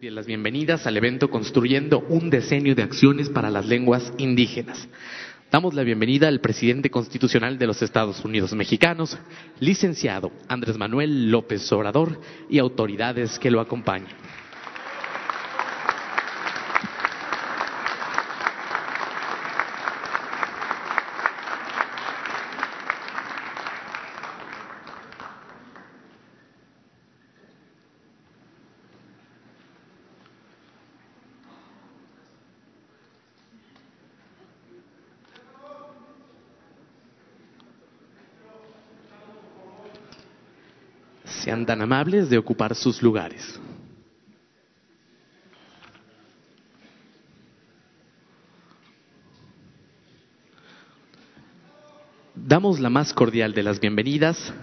y las bienvenidas al evento Construyendo un Decenio de Acciones para las Lenguas Indígenas. Damos la bienvenida al presidente constitucional de los Estados Unidos mexicanos, licenciado Andrés Manuel López Obrador, y autoridades que lo acompañan. Sean tan amables de ocupar sus lugares. Damos la más cordial de las bienvenidas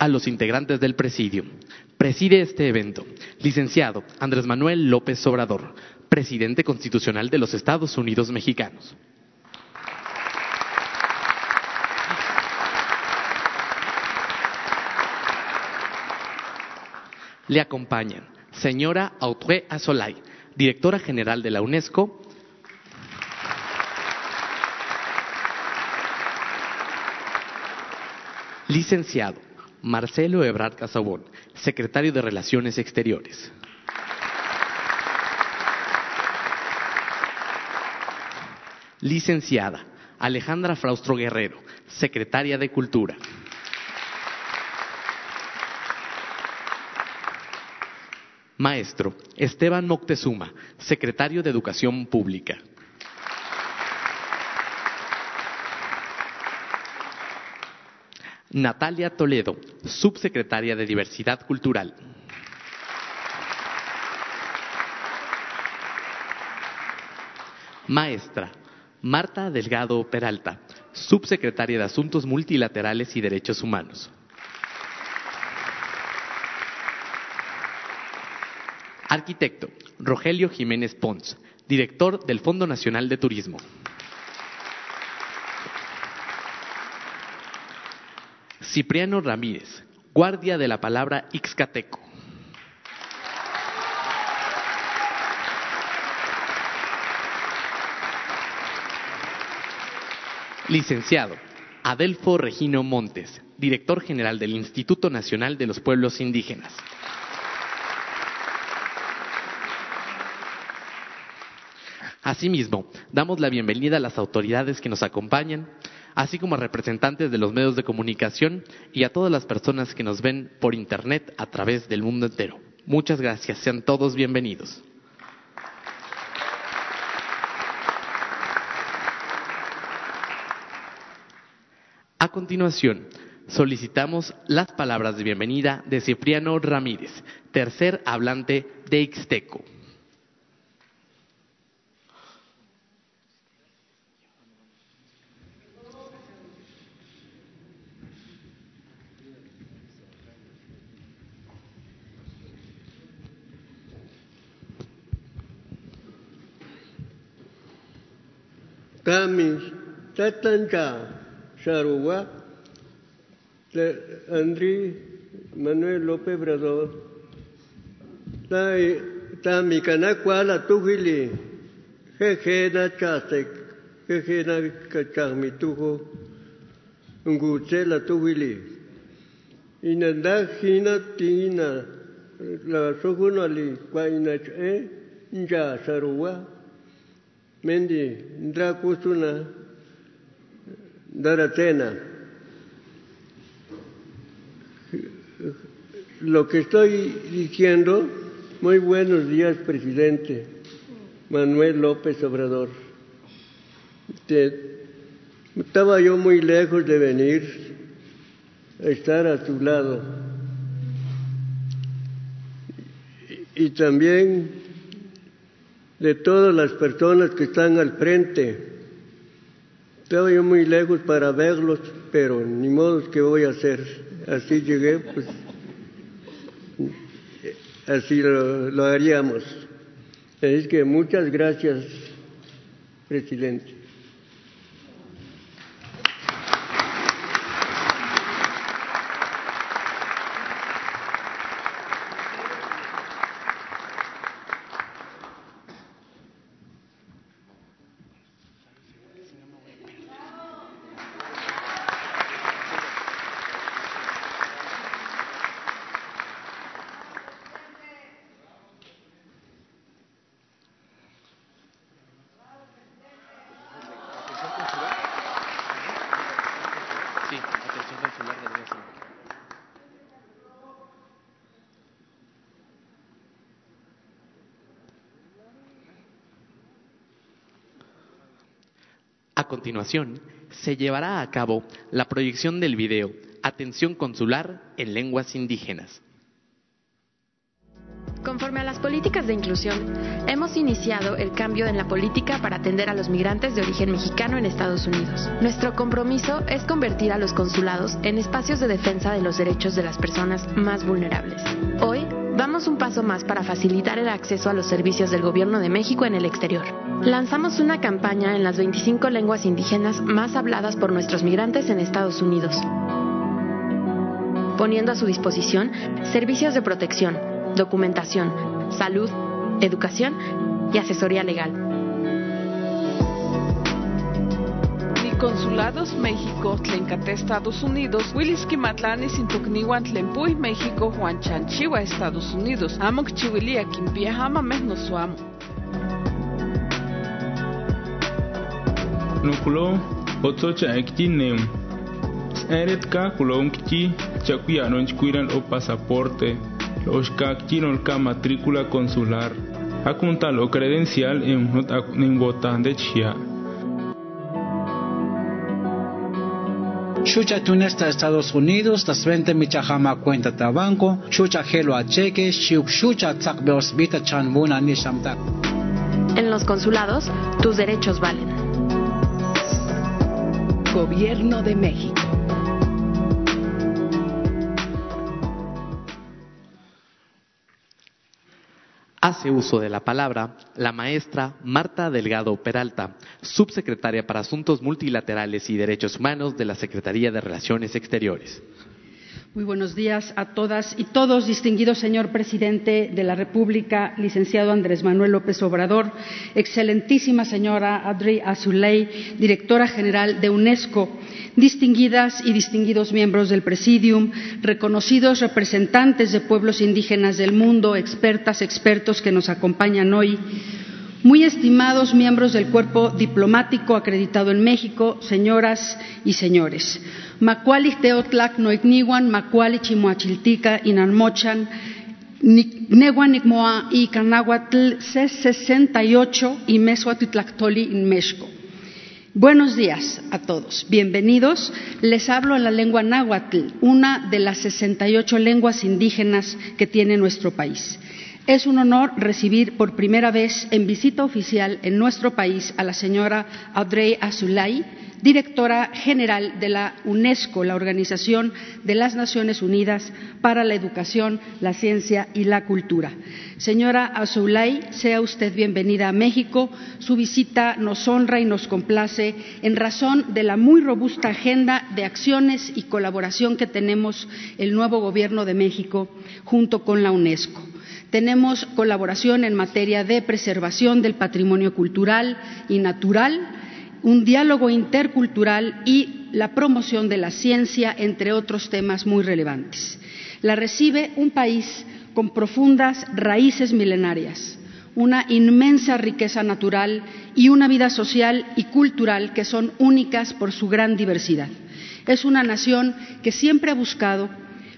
a los integrantes del presidio. Preside este evento, licenciado Andrés Manuel López Obrador, presidente constitucional de los Estados Unidos mexicanos. Le acompañan señora Audrey Asolay, directora general de la UNESCO, licenciado Marcelo Ebrard Casabón, secretario de Relaciones Exteriores. Licenciada Alejandra Fraustro Guerrero, secretaria de Cultura. Maestro Esteban Moctezuma, secretario de Educación Pública. Natalia Toledo, subsecretaria de Diversidad Cultural. Maestra Marta Delgado Peralta, subsecretaria de Asuntos Multilaterales y Derechos Humanos. Arquitecto Rogelio Jiménez Pons, director del Fondo Nacional de Turismo. Cipriano Ramírez, guardia de la palabra Ixcateco. Licenciado Adelfo Regino Montes, director general del Instituto Nacional de los Pueblos Indígenas. Asimismo, damos la bienvenida a las autoridades que nos acompañan, así como a representantes de los medios de comunicación y a todas las personas que nos ven por Internet a través del mundo entero. Muchas gracias, sean todos bienvenidos. A continuación, solicitamos las palabras de bienvenida de Cipriano Ramírez, tercer hablante de Ixteco. Kami tatanca Sharuwa Andri Manuel López Obrador. Tai Tami kanakwa la tuhili Jeje na chasek Jeje na kachami tuho Nguche la tuhili Inanda hina tina La soguna li Kwa ina che Nja Sharuwa Mendi ndra kusuna daratena. Lo que estoy diciendo, muy buenos días, presidente Manuel López Obrador. Estaba yo muy lejos de venir a estar a tu lado. Y también de todas las personas que están al frente. Estaba yo muy lejos para verlos, pero ni modo que voy a hacer. Así llegué, pues así lo, lo haríamos. Es que muchas gracias, presidente. Continuación, se llevará a cabo la proyección del video Atención Consular en Lenguas Indígenas. Conforme a las políticas de inclusión, hemos iniciado el cambio en la política para atender a los migrantes de origen mexicano en Estados Unidos. Nuestro compromiso es convertir a los consulados en espacios de defensa de los derechos de las personas más vulnerables. Hoy, un paso más para facilitar el acceso a los servicios del Gobierno de México en el exterior. Lanzamos una campaña en las 25 lenguas indígenas más habladas por nuestros migrantes en Estados Unidos, poniendo a su disposición servicios de protección, documentación, salud, educación y asesoría legal. Consulados México, Tlencate Estados Unidos, Willis Kimatlani Sintukniwan Tlempuy México, Juan Chanchiwa Estados Unidos, Amok Chiwilia Kimpia Hama Mehnosuamo. Nukulo, Otsocha Ektineum. Eret ka kulong kichi, chakuya non chikuiran o pasaporte. Los ka matrícula consular. Akunta lo credencial en botan de chia. Chucha tunesta Estados Unidos, das 20 michajama cuenta tabanco, chucha gelo a cheque, chucha tzakbeos vita chanbuna ni shamtak. En los consulados, tus derechos valen. Gobierno de México. Hace uso de la palabra la maestra Marta Delgado Peralta, subsecretaria para Asuntos Multilaterales y Derechos Humanos de la Secretaría de Relaciones Exteriores. Muy buenos días a todas y todos, distinguido señor presidente de la República, licenciado Andrés Manuel López Obrador, excelentísima señora Adri Azuley, directora general de UNESCO, distinguidas y distinguidos miembros del Presidium, reconocidos representantes de pueblos indígenas del mundo, expertas, expertos que nos acompañan hoy, muy estimados miembros del cuerpo diplomático acreditado en México, señoras y señores. Macuali Teotlak Noigniwan, Macuali Chimuachiltica, Inanmochan, Neguan y Canahuatl C68 y Mesuatitlactoli en México. Buenos días a todos. Bienvenidos. Les hablo en la lengua náhuatl, una de las 68 lenguas indígenas que tiene nuestro país. Es un honor recibir por primera vez en visita oficial en nuestro país a la señora Audrey Azulay, directora general de la UNESCO, la Organización de las Naciones Unidas para la Educación, la Ciencia y la Cultura. Señora Azulay, sea usted bienvenida a México. Su visita nos honra y nos complace en razón de la muy robusta agenda de acciones y colaboración que tenemos el nuevo Gobierno de México junto con la UNESCO. Tenemos colaboración en materia de preservación del patrimonio cultural y natural, un diálogo intercultural y la promoción de la ciencia, entre otros temas muy relevantes. La recibe un país con profundas raíces milenarias, una inmensa riqueza natural y una vida social y cultural que son únicas por su gran diversidad. Es una nación que siempre ha buscado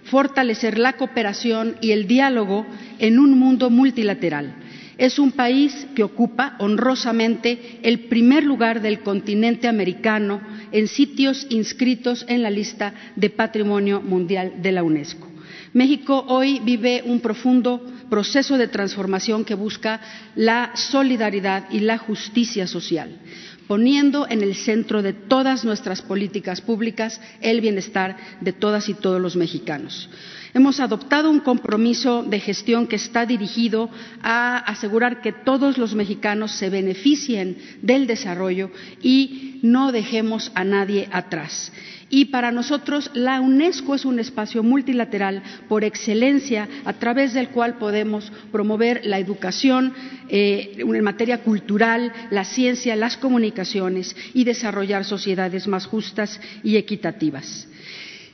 fortalecer la cooperación y el diálogo en un mundo multilateral. Es un país que ocupa honrosamente el primer lugar del continente americano en sitios inscritos en la lista de Patrimonio Mundial de la UNESCO. México hoy vive un profundo proceso de transformación que busca la solidaridad y la justicia social poniendo en el centro de todas nuestras políticas públicas el bienestar de todas y todos los mexicanos. Hemos adoptado un compromiso de gestión que está dirigido a asegurar que todos los mexicanos se beneficien del desarrollo y no dejemos a nadie atrás. Y para nosotros la UNESCO es un espacio multilateral por excelencia a través del cual podemos promover la educación eh, en materia cultural, la ciencia, las comunicaciones y desarrollar sociedades más justas y equitativas.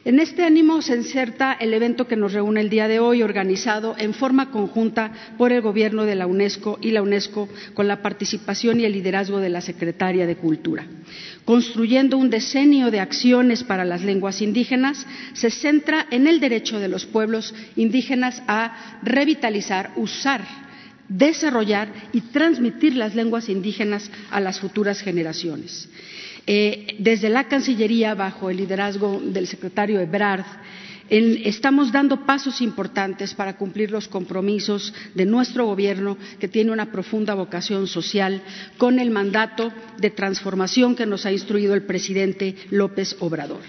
En este ánimo se inserta el evento que nos reúne el día de hoy, organizado en forma conjunta por el Gobierno de la UNESCO y la UNESCO, con la participación y el liderazgo de la Secretaria de Cultura. Construyendo un decenio de acciones para las lenguas indígenas, se centra en el derecho de los pueblos indígenas a revitalizar, usar, desarrollar y transmitir las lenguas indígenas a las futuras generaciones. Eh, desde la Cancillería, bajo el liderazgo del secretario Ebrard, estamos dando pasos importantes para cumplir los compromisos de nuestro Gobierno, que tiene una profunda vocación social, con el mandato de transformación que nos ha instruido el presidente López Obrador.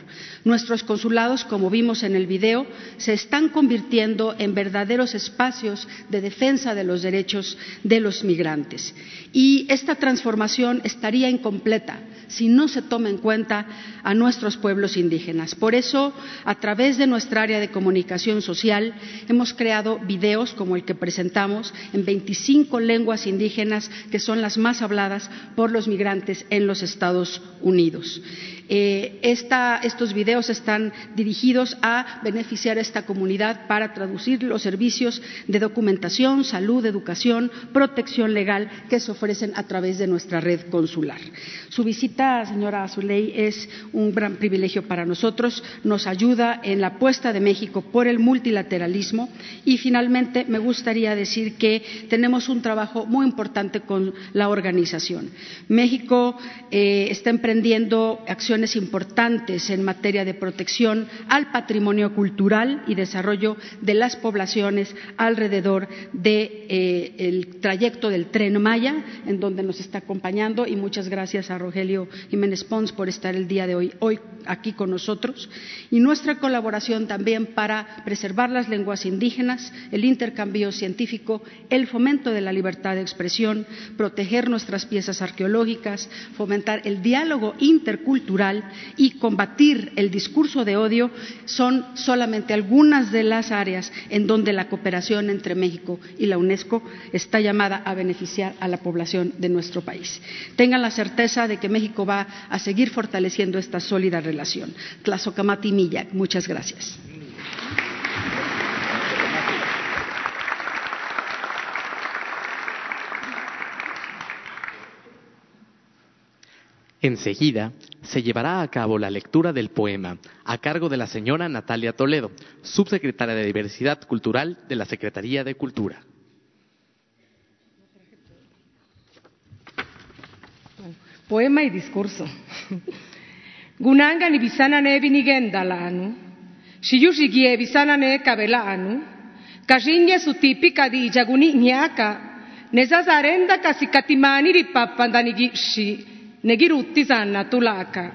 Nuestros consulados, como vimos en el video, se están convirtiendo en verdaderos espacios de defensa de los derechos de los migrantes. Y esta transformación estaría incompleta si no se toma en cuenta a nuestros pueblos indígenas. Por eso, a través de nuestra área de comunicación social, hemos creado videos como el que presentamos en 25 lenguas indígenas que son las más habladas por los migrantes en los Estados Unidos. Eh, estos videos están dirigidos a beneficiar a esta comunidad para traducir los servicios de documentación, salud, educación, protección legal que se ofrecen a través de nuestra red consular. Su visita, señora Azuley, es un gran privilegio para nosotros, nos ayuda en la apuesta de México por el multilateralismo y finalmente me gustaría decir que tenemos un trabajo muy importante con la organización. México eh, está emprendiendo acciones importantes en materia de protección al patrimonio cultural y desarrollo de las poblaciones alrededor del eh, trayecto del tren Maya, en donde nos está acompañando, y muchas gracias a Rogelio Jiménez Pons por estar el día de hoy, hoy aquí con nosotros, y nuestra colaboración también para preservar las lenguas indígenas, el intercambio científico, el fomento de la libertad de expresión, proteger nuestras piezas arqueológicas, fomentar el diálogo intercultural y combatir el discurso de odio son solamente algunas de las áreas en donde la cooperación entre México y la UNESCO está llamada a beneficiar a la población de nuestro país. Tengan la certeza de que México va a seguir fortaleciendo esta sólida relación. Tlazocamati Millac, muchas gracias. Enseguida se llevará a cabo la lectura del poema a cargo de la señora Natalia Toledo, subsecretaria de Diversidad Cultural de la Secretaría de Cultura. Poema y discurso. Gunanga ni bisana ne anu, shiyushigie bisana ne anu, kashinye sutipi di jaguni nyaka, nezazarenda kasikatimani ripapandanigi Negirutti Sanna Tulaca.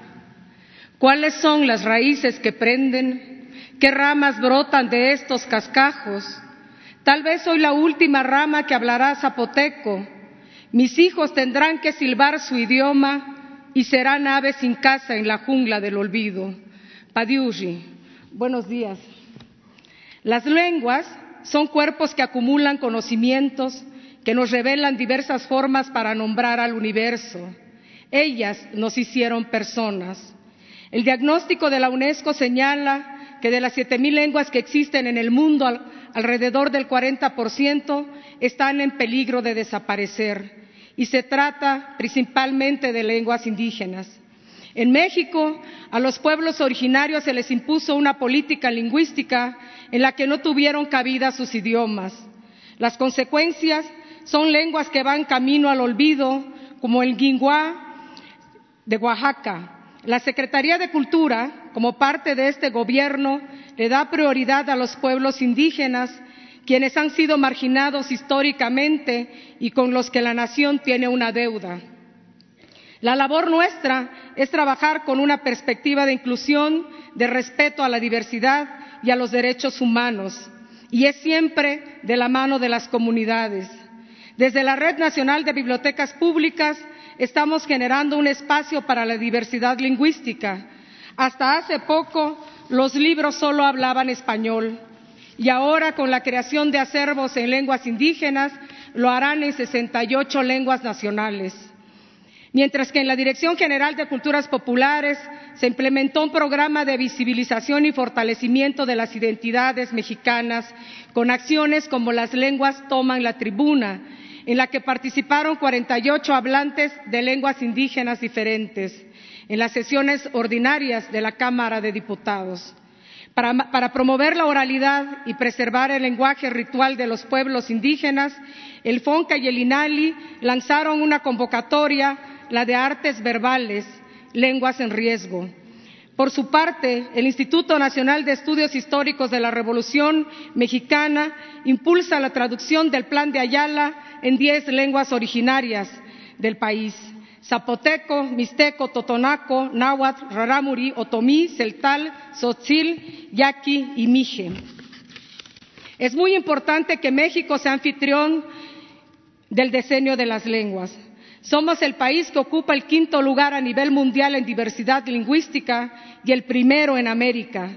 ¿Cuáles son las raíces que prenden? ¿Qué ramas brotan de estos cascajos? Tal vez soy la última rama que hablará zapoteco. Mis hijos tendrán que silbar su idioma y serán aves sin casa en la jungla del olvido. Padiushi, buenos días. Las lenguas son cuerpos que acumulan conocimientos que nos revelan diversas formas para nombrar al universo. Ellas nos hicieron personas. El diagnóstico de la UNESCO señala que de las siete mil lenguas que existen en el mundo, alrededor del 40% están en peligro de desaparecer y se trata principalmente de lenguas indígenas. En México, a los pueblos originarios se les impuso una política lingüística en la que no tuvieron cabida sus idiomas. Las consecuencias son lenguas que van camino al olvido, como el guinguá, de Oaxaca. La Secretaría de Cultura, como parte de este gobierno, le da prioridad a los pueblos indígenas, quienes han sido marginados históricamente y con los que la nación tiene una deuda. La labor nuestra es trabajar con una perspectiva de inclusión, de respeto a la diversidad y a los derechos humanos, y es siempre de la mano de las comunidades. Desde la Red Nacional de Bibliotecas Públicas estamos generando un espacio para la diversidad lingüística. Hasta hace poco los libros solo hablaban español y ahora con la creación de acervos en lenguas indígenas lo harán en 68 lenguas nacionales. Mientras que en la Dirección General de Culturas Populares se implementó un programa de visibilización y fortalecimiento de las identidades mexicanas con acciones como las lenguas toman la tribuna en la que participaron 48 hablantes de lenguas indígenas diferentes en las sesiones ordinarias de la Cámara de Diputados. Para, promover la oralidad y preservar el lenguaje ritual de los pueblos indígenas, el FONCA y el INALI lanzaron una convocatoria, la de artes verbales, lenguas en riesgo. Por su parte, el Instituto Nacional de Estudios Históricos de la Revolución Mexicana impulsa la traducción del Plan de Ayala en diez lenguas originarias del país. Zapoteco, Mixteco, Totonaco, Náhuatl, Rarámuri, Otomí, Celtal, Tzotzil, Yaqui y Mije. Es muy importante que México sea anfitrión del decenio de las lenguas. Somos el país que ocupa el quinto lugar a nivel mundial en diversidad lingüística y el primero en América.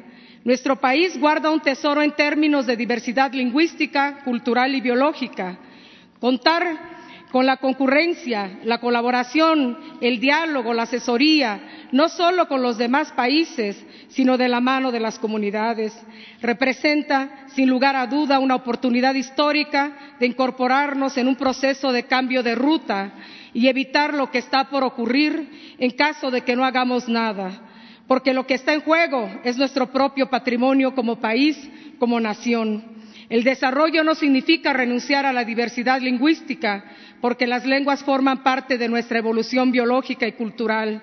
Nuestro país guarda un tesoro en términos de diversidad lingüística, cultural y biológica. Contar con la concurrencia, la colaboración, el diálogo, la asesoría, no solo con los demás países, sino de la mano de las comunidades, representa, sin lugar a duda, una oportunidad histórica de incorporarnos en un proceso de cambio de ruta y evitar lo que está por ocurrir en caso de que no hagamos nada, porque lo que está en juego es nuestro propio patrimonio como país, como nación. El desarrollo no significa renunciar a la diversidad lingüística, porque las lenguas forman parte de nuestra evolución biológica y cultural.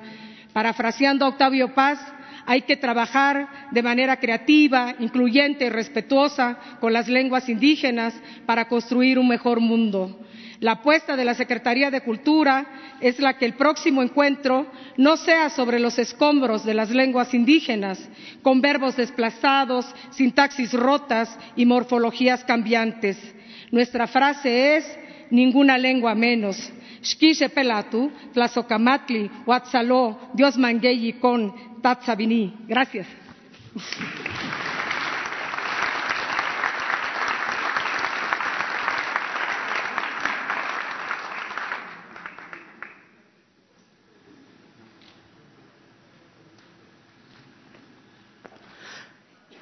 Parafraseando a Octavio Paz, hay que trabajar de manera creativa, incluyente y respetuosa con las lenguas indígenas para construir un mejor mundo. La apuesta de la Secretaría de Cultura es la que el próximo encuentro no sea sobre los escombros de las lenguas indígenas, con verbos desplazados, sintaxis rotas y morfologías cambiantes. Nuestra frase es ninguna lengua menos. Pelatu, tlazocamatli, huatzaló, Dios mangueyi con. Gracias.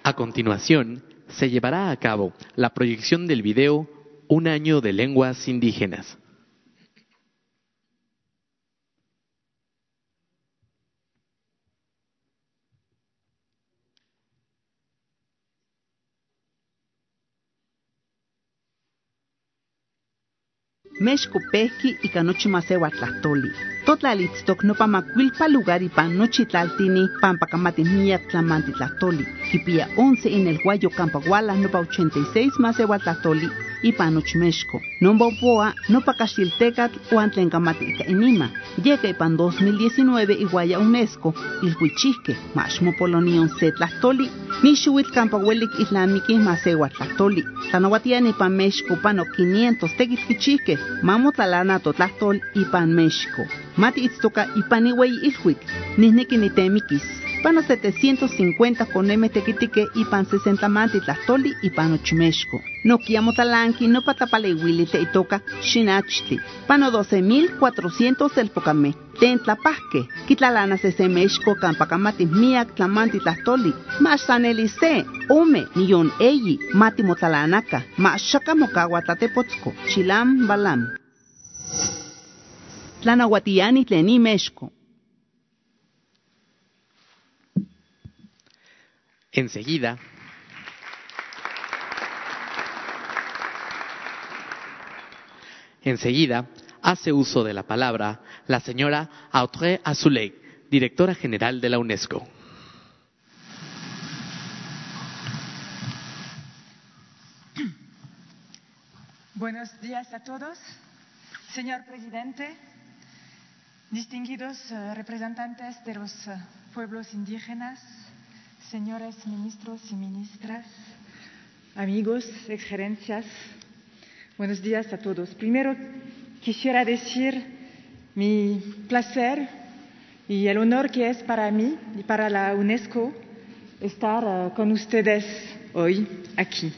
A continuación, se llevará a cabo la proyección del video Un año de lenguas indígenas. Mexco pehki ika nochi masewa tlahtoli. Totlalitztok nopa makuilpa lugar ipan nochi tlaltini pampa kamati miak tlamanti tlahtoli. Kipia 11 en el guayo campaguala nopa 86 masewa tlahtoli ipan nochi Mexco. Nomba upoa nopa tlen kamati ika inima. Yeka ipan 2019 iguaya UNESCO ilhuichihke maxmo polonion se tlahtoli Nishuit campahuelik islamiki masewa tlahtoli. Tlanawatian ipan México pano 500 tequilquichihque, mamo tlalana totlahtol ipan México. Mati itztoka ipan iwei ilhuik, nisneki nitemikis. Pano 750 coneme tequitique ipan 60 manti tlahtoli ipan México. No kiamo talanki no patapalewili te itoka xinachtli. Pano 12.400 el pocame. Ten tlapahke, kitlalana se se México campacamati miak tlamanti tlahtoli. Mas sanelise, ome, niyon eyi, mati motalanaka, mas shaka mokawa chilam balam. Tlanahuatiani tleni México. Enseguida, enseguida hace uso de la palabra la señora Audrey Azoulay, directora general de la UNESCO. Buenos días a todos. Señor presidente, distinguidos eh, representantes de los eh, pueblos indígenas, señores ministros y ministras, amigos, exgerencias, buenos días a todos. Primero quisiera decir mi placer y el honor que es para mí y para la UNESCO estar eh, con ustedes hoy aquí.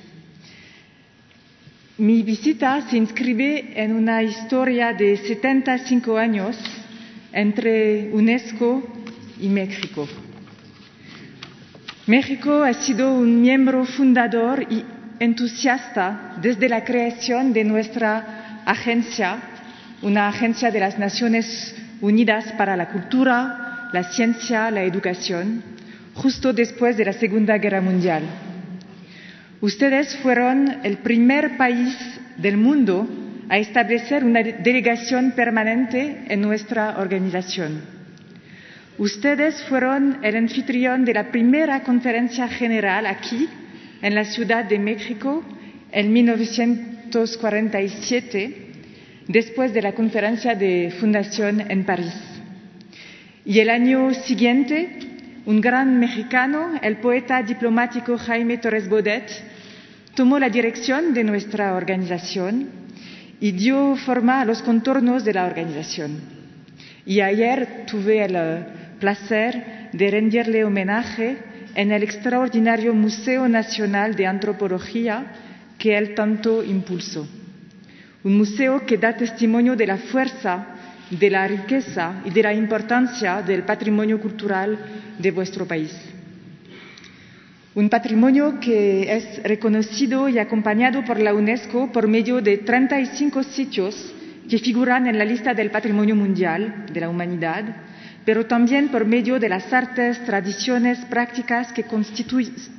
Mi visita se inscribe en una historia de 75 años entre UNESCO y México. México ha sido un miembro fundador y entusiasta desde la creación de nuestra agencia, una agencia de las Naciones Unidas para la Cultura, la Ciencia, la Educación, justo después de la Segunda Guerra Mundial. Ustedes fueron el primer país del mundo a establecer una delegación permanente en nuestra organización. Ustedes fueron el anfitrión de la primera conferencia general aquí, en la Ciudad de México, en 1947, después de la conferencia de fundación en París. Y el año siguiente, un gran mexicano, el poeta diplomático Jaime Torres Bodet, tomó la dirección de nuestra organización y dio forma a los contornos de la organización. Y ayer tuve el eh, placer de rendirle homenaje en el extraordinario Museo Nacional de Antropología que él tanto impulsó. Un museo que da testimonio de la fuerza, de la riqueza y de la importancia del patrimonio cultural de vuestro país. Un patrimonio que es reconocido y acompañado por la UNESCO por medio de 35 sitios que figuran en la lista del Patrimonio Mundial de la Humanidad, pero también por medio de las artes, tradiciones, prácticas que,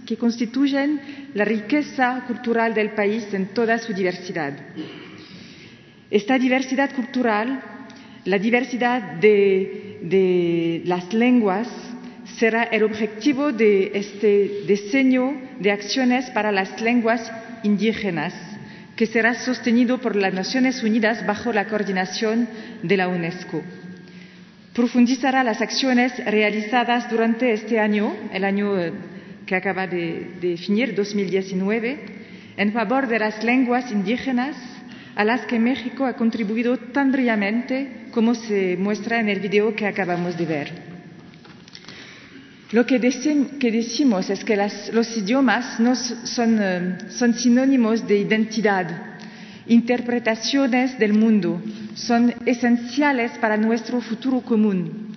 que constituyen la riqueza cultural del país en toda su diversidad. Esta diversidad cultural, la diversidad de, de las lenguas, será el objetivo de este diseño de acciones para las lenguas indígenas, que será sostenido por las Naciones Unidas bajo la coordinación de la UNESCO. Profundizará las acciones realizadas durante este año, el año eh, que acaba de, de finir, 2019, en favor de las lenguas indígenas a las que México ha contribuido tan brillantemente como se muestra en el video que acabamos de ver. Lo que, decimos es que los idiomas no son, eh, son sinónimos de identidad, interpretaciones del mundo, son esenciales para nuestro futuro común.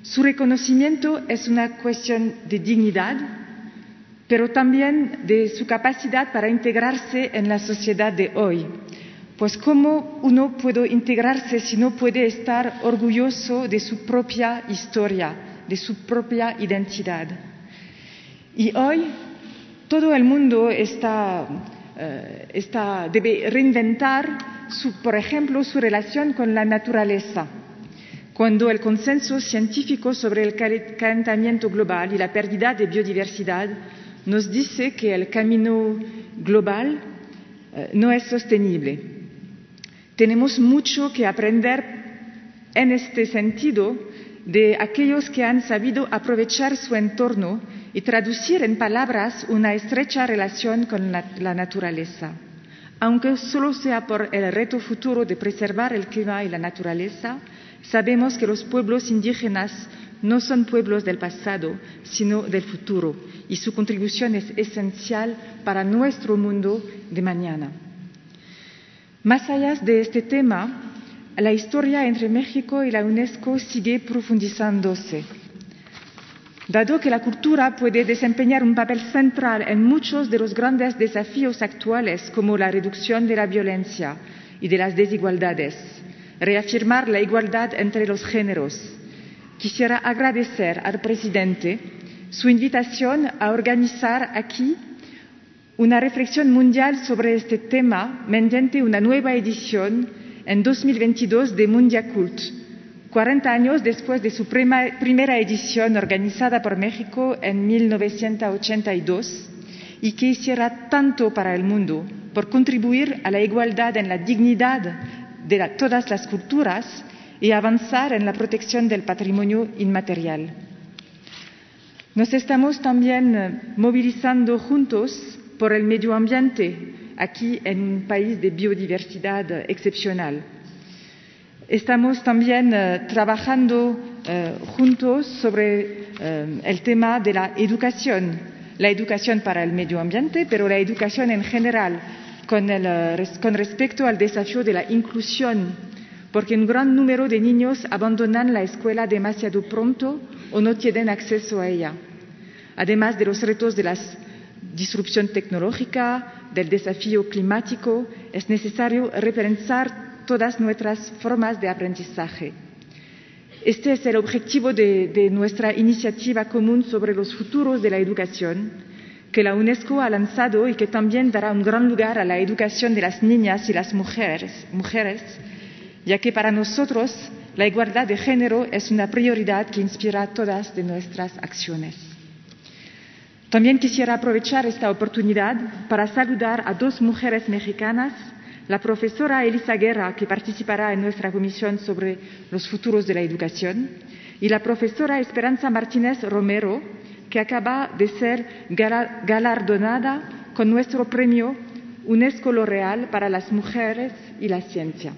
Su reconocimiento es una cuestión de dignidad, pero también de su capacidad para integrarse en la sociedad de hoy. Pues cómo uno puede integrarse si no puede estar orgulloso de su propia historia, de su propia identidad. Y hoy todo el mundo está, eh, está, debe reinventar, por ejemplo, su relación con la naturaleza. Cuando el consenso científico sobre el calentamiento global y la pérdida de biodiversidad nos dice que el camino global eh, no es sostenible. Tenemos mucho que aprender en este sentido de aquellos que han sabido aprovechar su entorno y traducir en palabras una estrecha relación con la, naturaleza. Aunque solo sea por el reto futuro de preservar el clima y la naturaleza, sabemos que los pueblos indígenas no son pueblos del pasado, sino del futuro, y su contribución es esencial para nuestro mundo de mañana. Más allá de este tema, la historia entre México y la UNESCO sigue profundizándose. Dado que la cultura puede desempeñar un papel central en muchos de los grandes desafíos actuales, como la reducción de la violencia y de las desigualdades, reafirmar la igualdad entre los géneros, quisiera agradecer al presidente su invitación a organizar aquí una reflexión mundial sobre este tema mediante una nueva edición en 2022 de Mundiacult, 40 años después de su primera edición organizada por México en 1982 y que hiciera tanto para el mundo por contribuir a la igualdad en la dignidad de todas las culturas y avanzar en la protección del patrimonio inmaterial. Nos estamos también eh, movilizando juntos por el medio ambiente aquí en un país de biodiversidad excepcional. Estamos también eh, trabajando eh, juntos sobre eh, el tema de la educación, la educación para el medio ambiente, pero la educación en general, con, con respecto al desafío de la inclusión, porque un gran número de niños abandonan la escuela demasiado pronto o no tienen acceso a ella, además de los retos de la disrupción tecnológica, del desafío climático, es necesario repensar todas nuestras formas de aprendizaje. Este es el objetivo de, nuestra iniciativa común sobre los futuros de la educación, que la UNESCO ha lanzado y que también dará un gran lugar a la educación de las niñas y las mujeres, ya que para nosotros la igualdad de género es una prioridad que inspira todas nuestras acciones. También quisiera aprovechar esta oportunidad para saludar a dos mujeres mexicanas, la profesora Elisa Guerra, que participará en nuestra comisión sobre los futuros de la educación, y la profesora Esperanza Martínez Romero, que acaba de ser galardonada con nuestro premio UNESCO L'Oreal para las mujeres y la ciencia.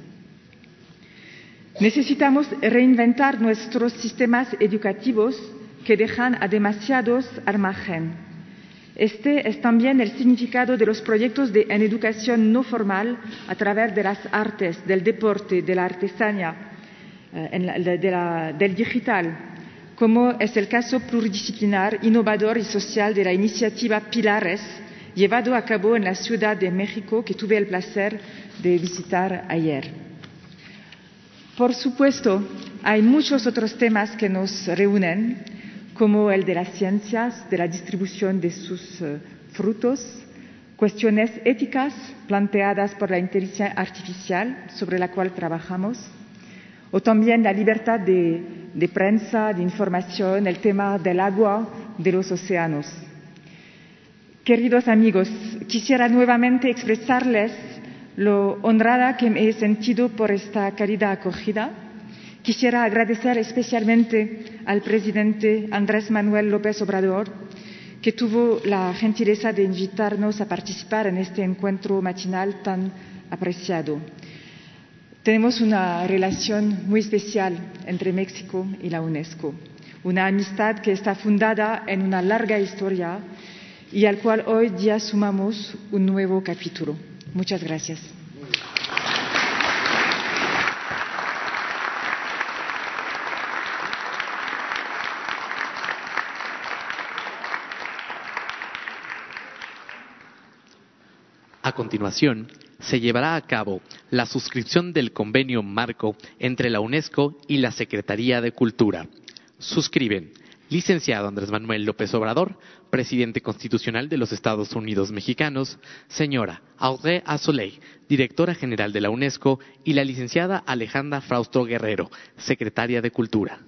Necesitamos reinventar nuestros sistemas educativos que dejan a demasiados al margen. Este es también el significado de los proyectos de, en educación no formal a través de las artes, del deporte, de la artesanía, eh, del digital, como es el caso pluridisciplinar, innovador y social de la iniciativa Pilares, llevado a cabo en la Ciudad de México, que tuve el placer de visitar ayer. Por supuesto, hay muchos otros temas que nos reúnen, como el de las ciencias, de la distribución de sus uh, frutos, cuestiones éticas planteadas por la inteligencia artificial sobre la cual trabajamos, o también la libertad de, prensa, de información, el tema del agua, de los océanos. Queridos amigos, quisiera nuevamente expresarles lo honrada que me he sentido por esta cálida acogida. Quisiera agradecer especialmente al presidente Andrés Manuel López Obrador, que tuvo la gentileza de invitarnos a participar en este encuentro matinal tan apreciado. Tenemos una relación muy especial entre México y la UNESCO, una amistad que está fundada en una larga historia y al cual hoy día sumamos un nuevo capítulo. Muchas gracias. A continuación, se llevará a cabo la suscripción del convenio marco entre la UNESCO y la Secretaría de Cultura. Suscriben licenciado Andrés Manuel López Obrador, presidente constitucional de los Estados Unidos mexicanos, señora Audrey Azoulay, directora general de la UNESCO, y la licenciada Alejandra Frausto Guerrero, secretaria de Cultura.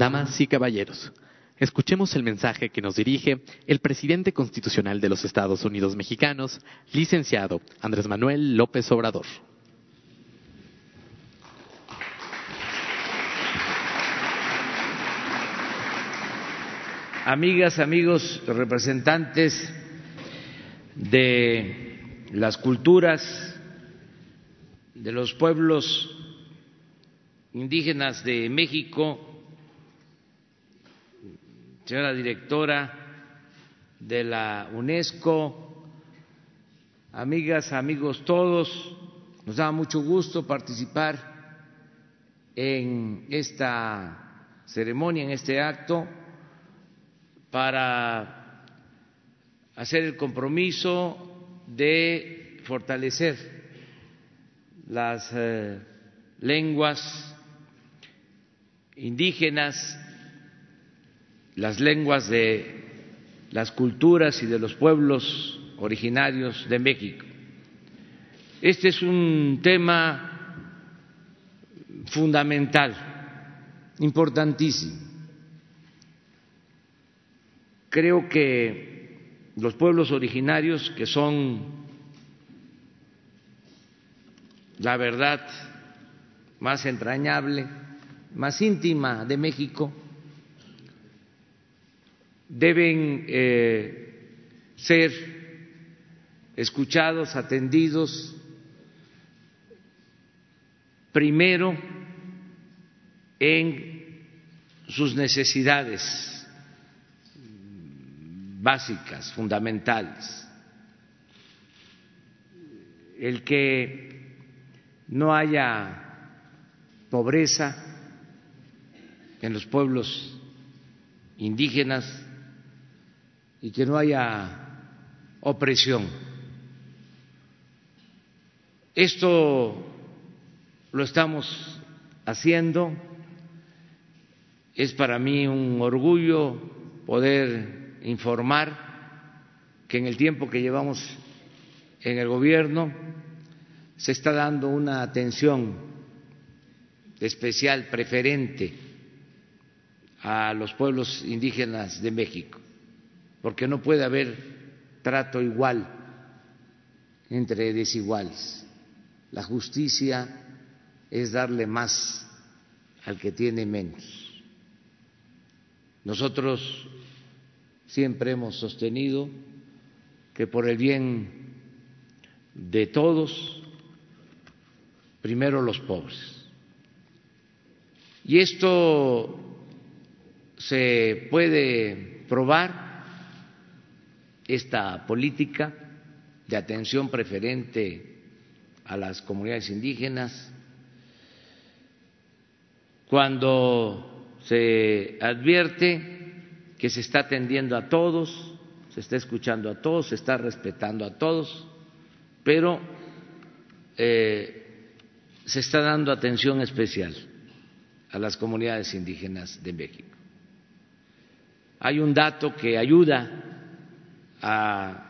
Damas y caballeros, escuchemos el mensaje que nos dirige el presidente constitucional de los Estados Unidos mexicanos, licenciado Andrés Manuel López Obrador. Amigas, amigos, representantes de las culturas, de los pueblos indígenas de México, señora directora de la UNESCO, amigas, amigos todos, nos da mucho gusto participar en esta ceremonia, en este acto, para hacer el compromiso de fortalecer las eh, lenguas indígenas, las lenguas de las culturas y de los pueblos originarios de México. Este es un tema fundamental, importantísimo. Creo que los pueblos originarios, que son la verdad más entrañable, más íntima de México, deben eh, ser escuchados, atendidos, primero en sus necesidades básicas, fundamentales. El que no haya pobreza en los pueblos indígenas y que no haya opresión. Esto lo estamos haciendo. Es para mí un orgullo poder informar que en el tiempo que llevamos en el gobierno se está dando una atención especial, preferente a los pueblos indígenas de México, porque no puede haber trato igual entre desiguales. La justicia es darle más al que tiene menos. Nosotros siempre hemos sostenido que por el bien de todos, primero los pobres. Y esto se puede probar, esta política de atención preferente a las comunidades indígenas, cuando se advierte que se está atendiendo a todos, se está escuchando a todos, se está respetando a todos, pero eh, se está dando atención especial a las comunidades indígenas de México. Hay un dato que ayuda a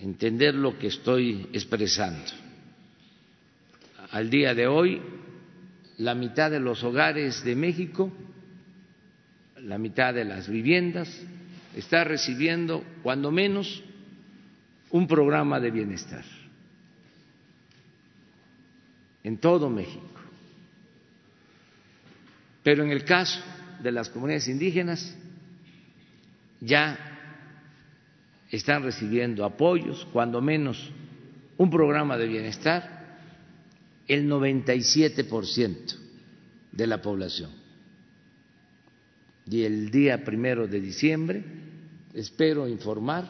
entender lo que estoy expresando. Al día de hoy, la mitad de los hogares de México, la mitad de las viviendas, está recibiendo cuando menos un programa de bienestar en todo México. Pero en el caso de las comunidades indígenas, ya están recibiendo apoyos, cuando menos un programa de bienestar el 97% de la población. Y el día primero de diciembre espero informar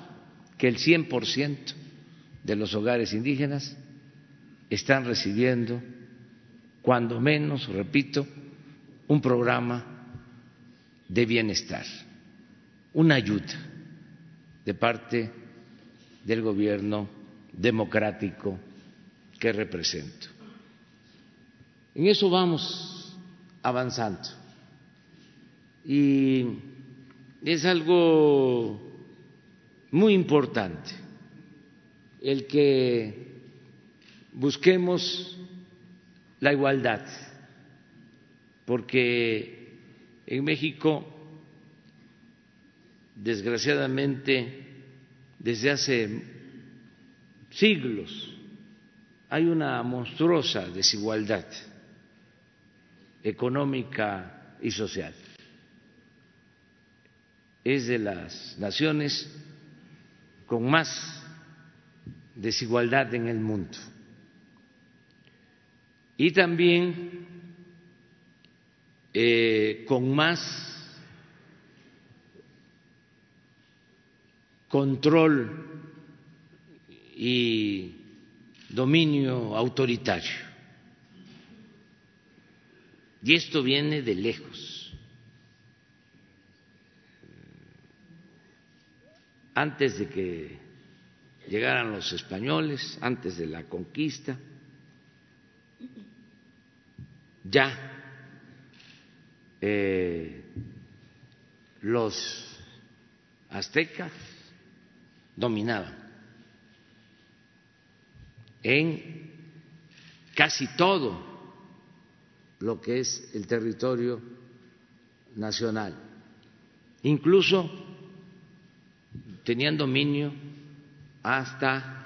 que el 100% de los hogares indígenas están recibiendo, cuando menos, repito, un programa de bienestar, una ayuda de parte del gobierno democrático que represento. En eso vamos avanzando. Y es algo muy importante el que busquemos la igualdad, porque en México, desgraciadamente, desde hace siglos, hay una monstruosa desigualdad económica y social. Es de las naciones con más desigualdad en el mundo. Y también eh, con más control y dominio autoritario. Y esto viene de lejos. Antes de que llegaran los españoles, antes de la conquista, ya eh, los aztecas dominaban en casi todo lo que es el territorio nacional. Incluso tenían dominio hasta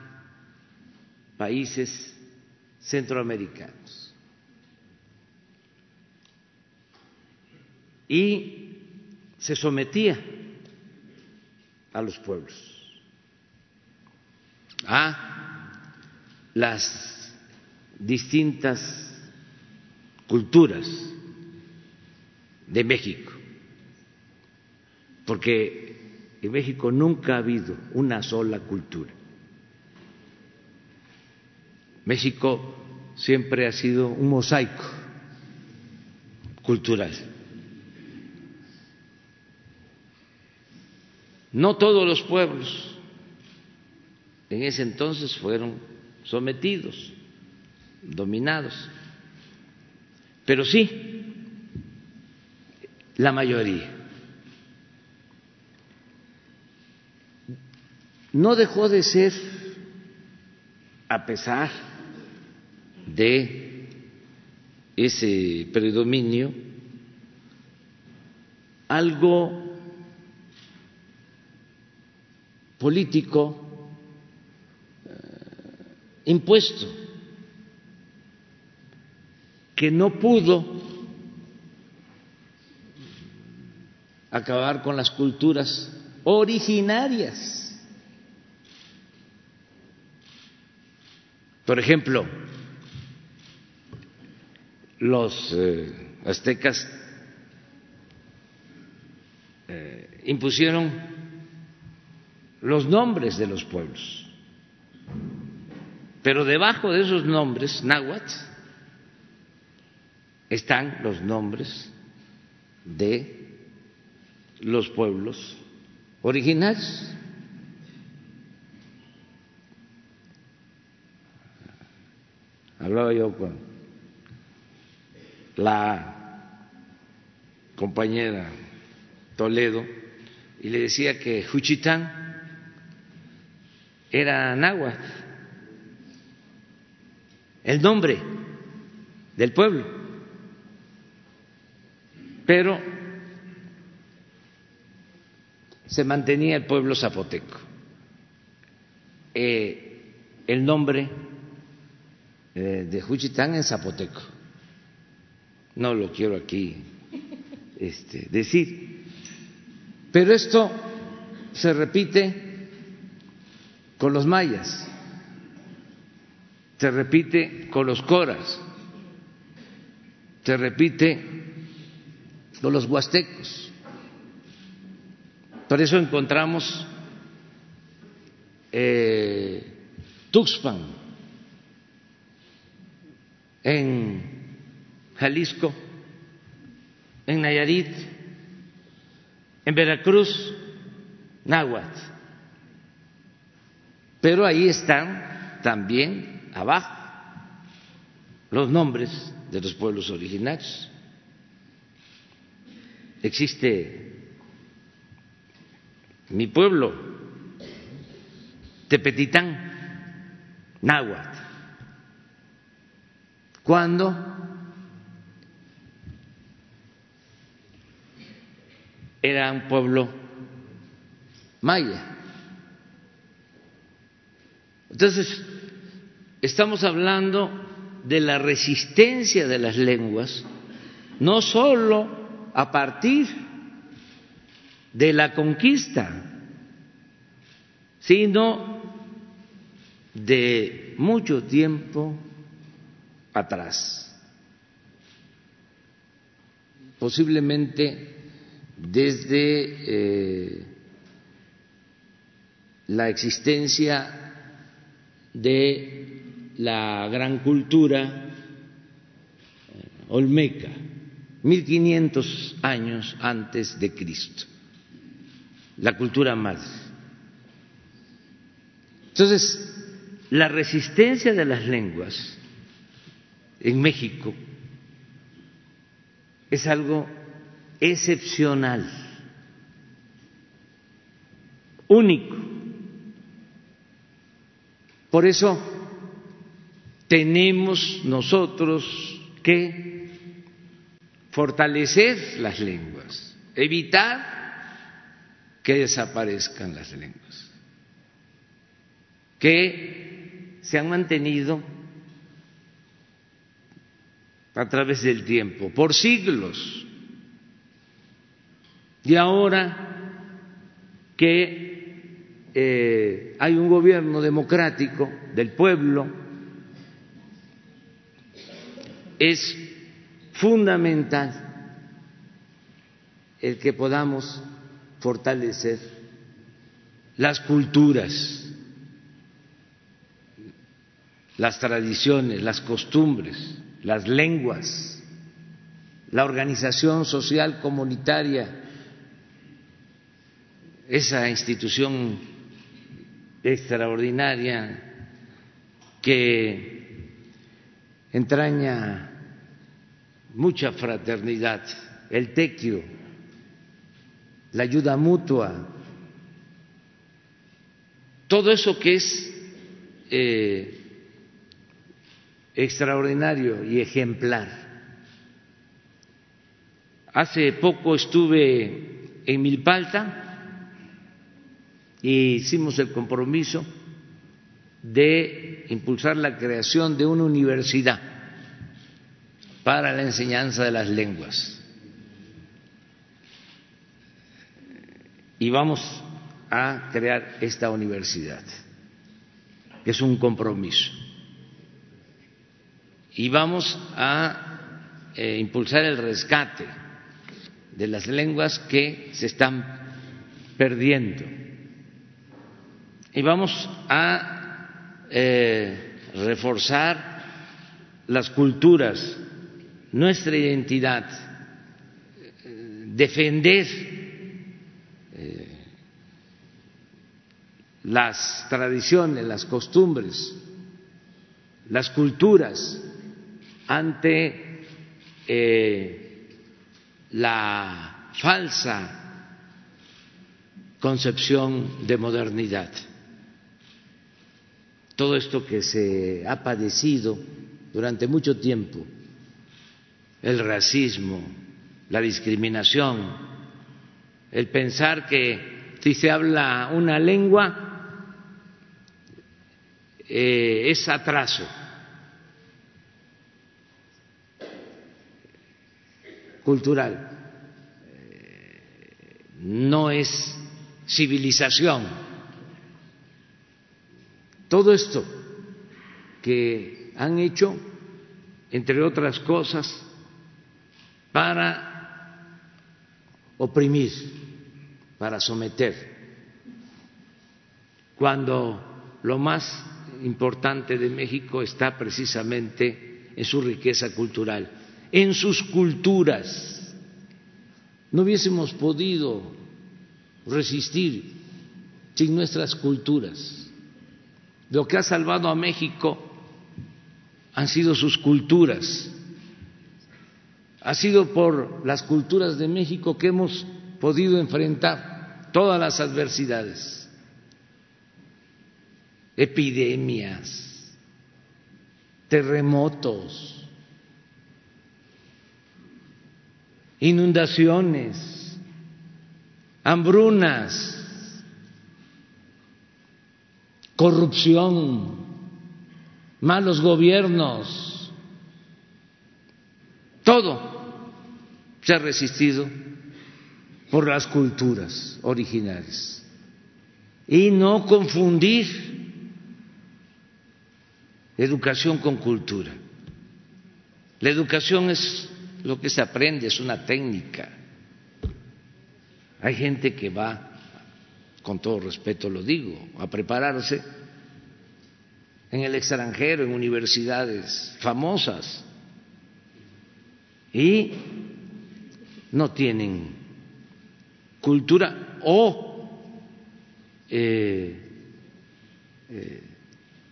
países centroamericanos. Y se sometía a los pueblos, a las distintas culturas de México, porque en México nunca ha habido una sola cultura. México siempre ha sido un mosaico cultural. No todos los pueblos en ese entonces fueron sometidos, dominados pero sí la mayoría. No dejó de ser, a pesar de ese predominio, algo político impuesto que no pudo acabar con las culturas originarias. Por ejemplo, los eh, aztecas eh, impusieron los nombres de los pueblos, pero debajo de esos nombres náhuatl están los nombres de los pueblos originarios. Hablaba yo con la compañera Toledo y le decía que Juchitán era náhuatl, el nombre del pueblo pero se mantenía el pueblo zapoteco. Eh, el nombre eh, de Juchitán en zapoteco. No lo quiero aquí este, decir. Pero esto se repite con los mayas, se repite con los coras, se repite de los huastecos. Por eso encontramos eh, Tuxpan en Jalisco, en Nayarit, en Veracruz, Náhuatl. Pero ahí están también abajo los nombres de los pueblos originarios existe mi pueblo, Tepetitán, Náhuatl. Cuando era un pueblo maya. Entonces, estamos hablando de la resistencia de las lenguas, no solo a partir de la conquista, sino de mucho tiempo atrás, posiblemente desde eh, la existencia de la gran cultura eh, olmeca 1500 años antes de Cristo, la cultura madre. Entonces, la resistencia de las lenguas en México es algo excepcional, único. Por eso tenemos nosotros que fortalecer las lenguas, evitar que desaparezcan las lenguas, que se han mantenido a través del tiempo, por siglos. Y ahora que eh, hay un gobierno democrático del pueblo, es fundamental el que podamos fortalecer las culturas, las tradiciones, las costumbres las lenguas, la organización social comunitaria, esa institución extraordinaria que entraña mucha fraternidad, el tequio, la ayuda mutua, todo eso que es eh, extraordinario y ejemplar. Hace poco estuve en Milpalta y hicimos el compromiso de impulsar la creación de una universidad para la enseñanza de las lenguas. Y vamos a crear esta universidad, que es un compromiso. Y vamos a eh, impulsar el rescate de las lenguas que se están perdiendo. Y vamos a eh, reforzar las culturas, nuestra identidad, defender eh, las tradiciones, las costumbres, las culturas ante eh, la falsa concepción de modernidad. Todo esto que se ha padecido durante mucho tiempo, el racismo, la discriminación, el pensar que si se habla una lengua eh, es atraso cultural, no es civilización. Todo esto que han hecho, entre otras cosas, para oprimir, para someter, cuando lo más importante de México está precisamente en su riqueza cultural en sus culturas. No hubiésemos podido resistir sin nuestras culturas. Lo que ha salvado a México han sido sus culturas. Ha sido por las culturas de México que hemos podido enfrentar todas las adversidades, epidemias, terremotos, inundaciones, hambrunas, corrupción, malos gobiernos, todo se ha resistido por las culturas originales. Y no confundir educación con cultura. La educación es lo que se aprende es una técnica. Hay gente que va, con todo respeto lo digo, a prepararse en el extranjero, en universidades famosas, y no tienen cultura o eh, eh,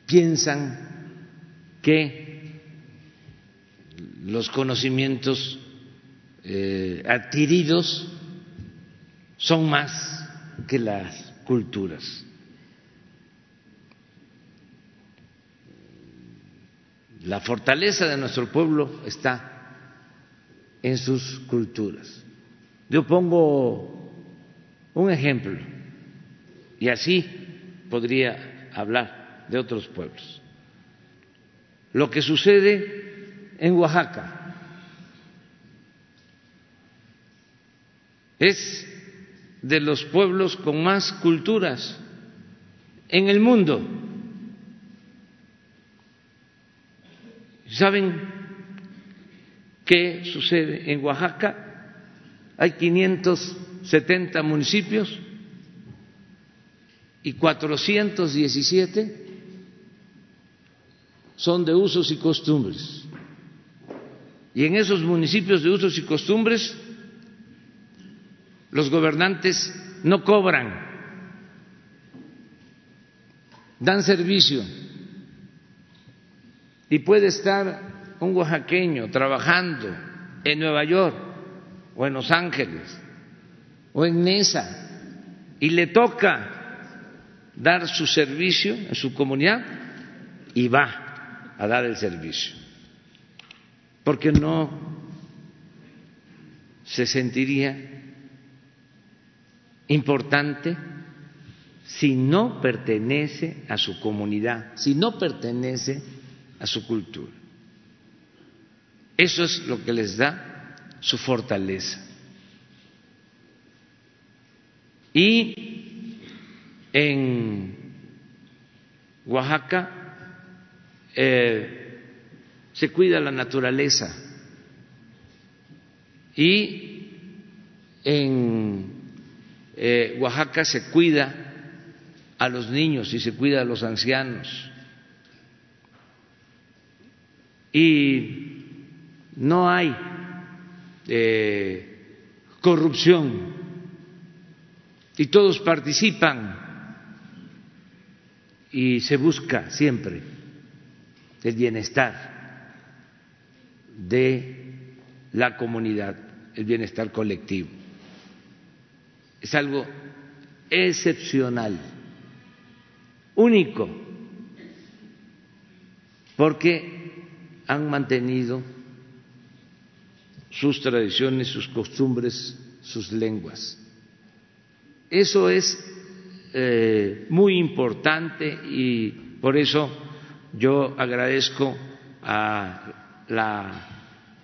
piensan que los conocimientos eh, adquiridos son más que las culturas. La fortaleza de nuestro pueblo está en sus culturas. Yo pongo un ejemplo y así podría hablar de otros pueblos. Lo que sucede en Oaxaca es de los pueblos con más culturas en el mundo. ¿Saben qué sucede en Oaxaca? Hay 570 municipios y 417 son de usos y costumbres. Y en esos municipios de usos y costumbres los gobernantes no cobran, dan servicio. Y puede estar un oaxaqueño trabajando en Nueva York o en Los Ángeles o en Nesa y le toca dar su servicio en su comunidad y va a dar el servicio. Porque no se sentiría importante si no pertenece a su comunidad, si no pertenece a su cultura. Eso es lo que les da su fortaleza. Y en Oaxaca eh, se cuida la naturaleza y en eh, Oaxaca se cuida a los niños y se cuida a los ancianos. Y no hay eh, corrupción. Y todos participan. Y se busca siempre el bienestar de la comunidad, el bienestar colectivo. Es algo excepcional, único, porque han mantenido sus tradiciones, sus costumbres, sus lenguas. Eso es eh, muy importante y por eso yo agradezco a la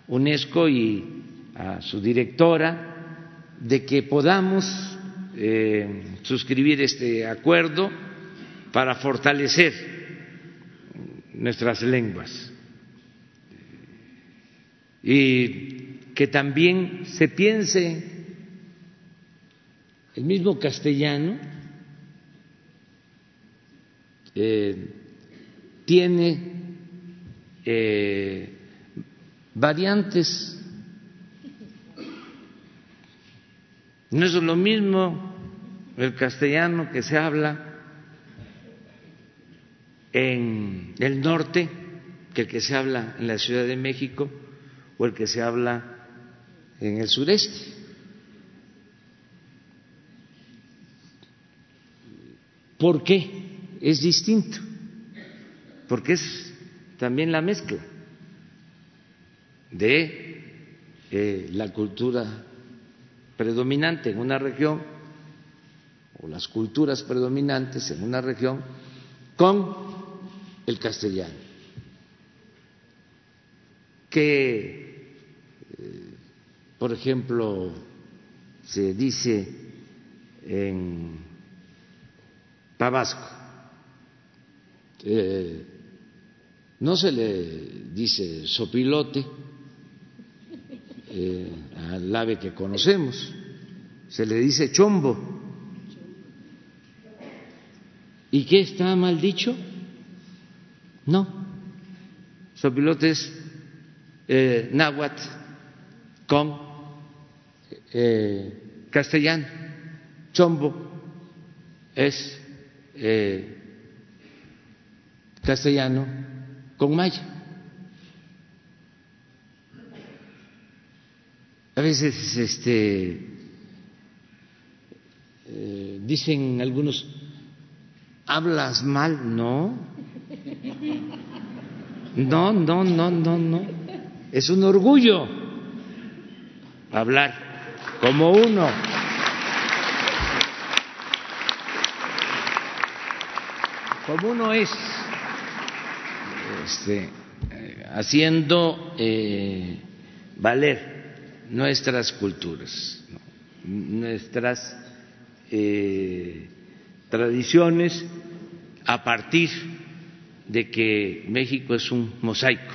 UNESCO y a su directora de que podamos eh, suscribir este acuerdo para fortalecer nuestras lenguas y que también se piense el mismo castellano eh, tiene eh, variantes. No es lo mismo el castellano que se habla en el norte que el que se habla en la Ciudad de México o el que se habla en el sureste. ¿Por qué es distinto? Porque es también la mezcla de eh, la cultura predominante en una región o las culturas predominantes en una región con el castellano, que, por ejemplo, se dice en Tabasco, eh, no se le dice sopilote, eh, al ave que conocemos, se le dice chombo. ¿Y qué está mal dicho? No. Sopilote es eh, náhuatl con eh, castellano, chombo es eh, castellano con maya. A veces este, eh, dicen algunos, hablas mal, no. No, no, no, no, no. Es un orgullo hablar como uno. Como uno es. Este, eh, haciendo eh, valer nuestras culturas, nuestras eh, tradiciones a partir de que México es un mosaico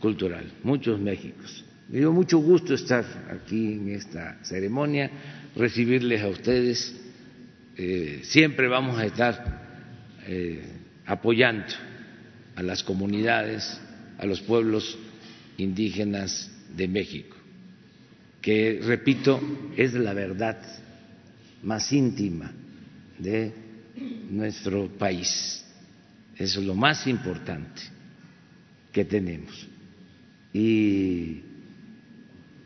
cultural, muchos Méxicos. Me dio mucho gusto estar aquí en esta ceremonia, recibirles a ustedes. Eh, siempre vamos a estar eh, apoyando a las comunidades, a los pueblos indígenas de México, que, repito, es la verdad más íntima de nuestro país. Es lo más importante que tenemos. Y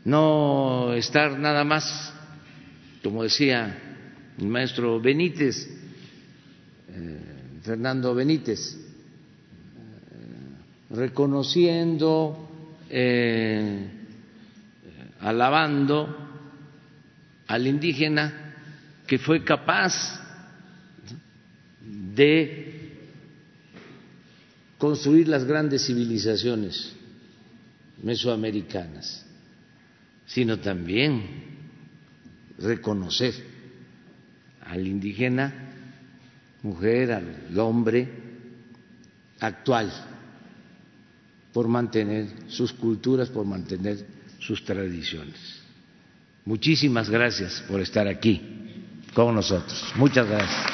no estar nada más, como decía el maestro Benítez, eh, Fernando Benítez, eh, reconociendo, eh, alabando al indígena que fue capaz de construir las grandes civilizaciones mesoamericanas, sino también reconocer al indígena, mujer, al hombre actual, por mantener sus culturas, por mantener sus tradiciones. Muchísimas gracias por estar aquí con nosotros. Muchas gracias.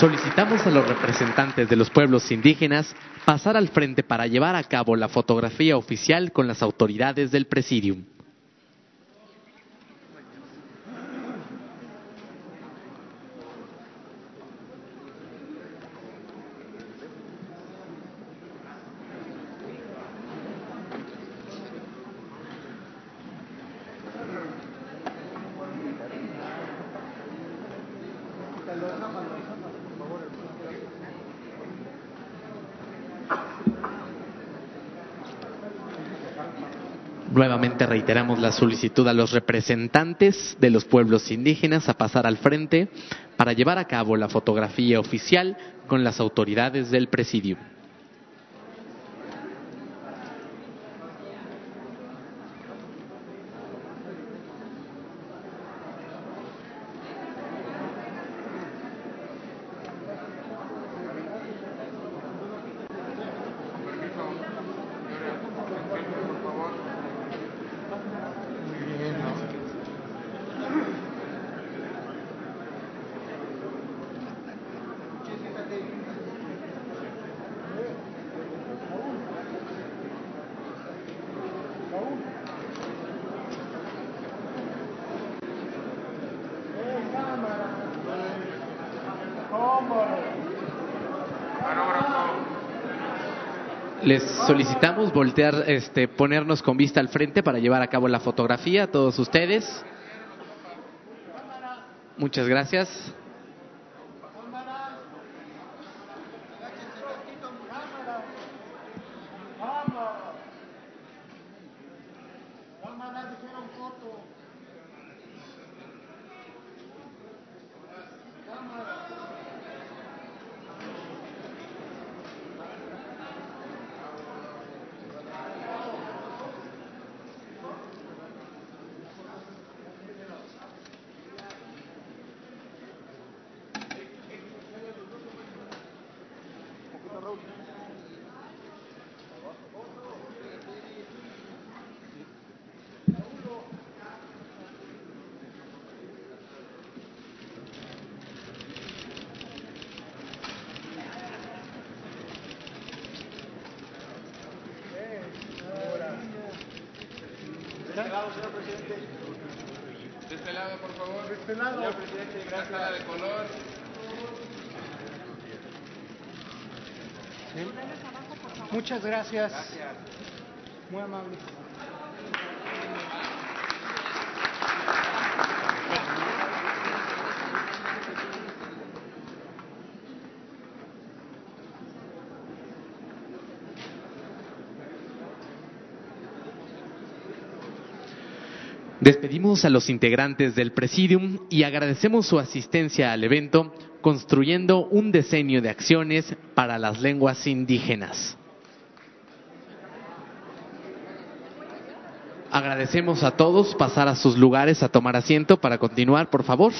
Solicitamos a los representantes de los pueblos indígenas pasar al frente para llevar a cabo la fotografía oficial con las autoridades del Presidium. Reiteramos la solicitud a los representantes de los pueblos indígenas a pasar al frente para llevar a cabo la fotografía oficial con las autoridades del presidio. Les solicitamos voltear, este, ponernos con vista al frente para llevar a cabo la fotografía, todos ustedes. Muchas gracias. Muchas gracias. Gracias. Muy amable. Despedimos a los integrantes del Presidium y agradecemos su asistencia al evento construyendo un diseño de acciones para las lenguas indígenas. Agradecemos a todos pasar a sus lugares a tomar asiento para continuar, por favor.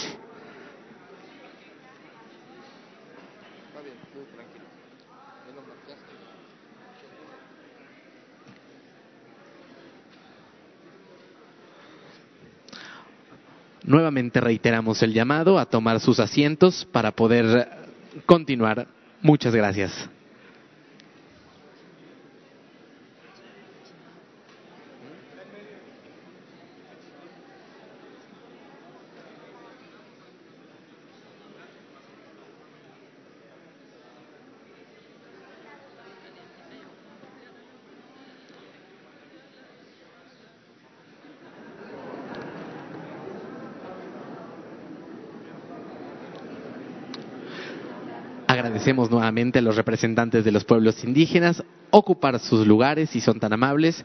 Nuevamente reiteramos el llamado a tomar sus asientos para poder continuar. Muchas gracias. Agradecemos nuevamente a los representantes de los pueblos indígenas ocupar sus lugares si son tan amables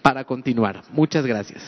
para continuar. Muchas gracias.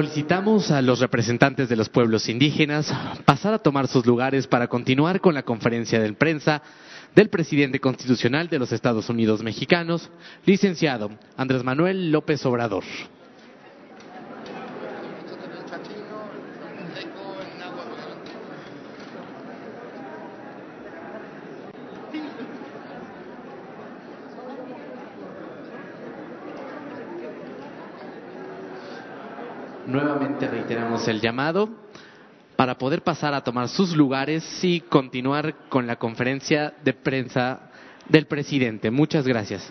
Solicitamos a los representantes de los pueblos indígenas pasar a tomar sus lugares para continuar con la conferencia de prensa del presidente constitucional de los Estados Unidos mexicanos, licenciado Andrés Manuel López Obrador. Nuevamente reiteramos el llamado para poder pasar a tomar sus lugares y continuar con la conferencia de prensa del presidente. Muchas gracias.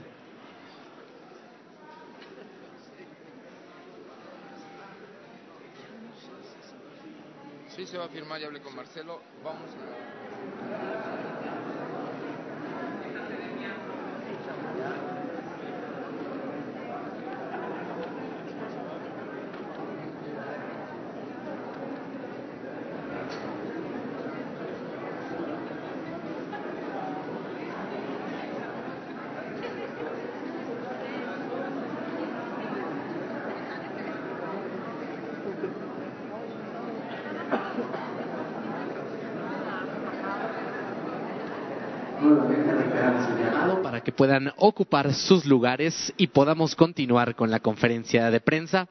Puedan ocupar sus lugares y podamos continuar con la conferencia de prensa.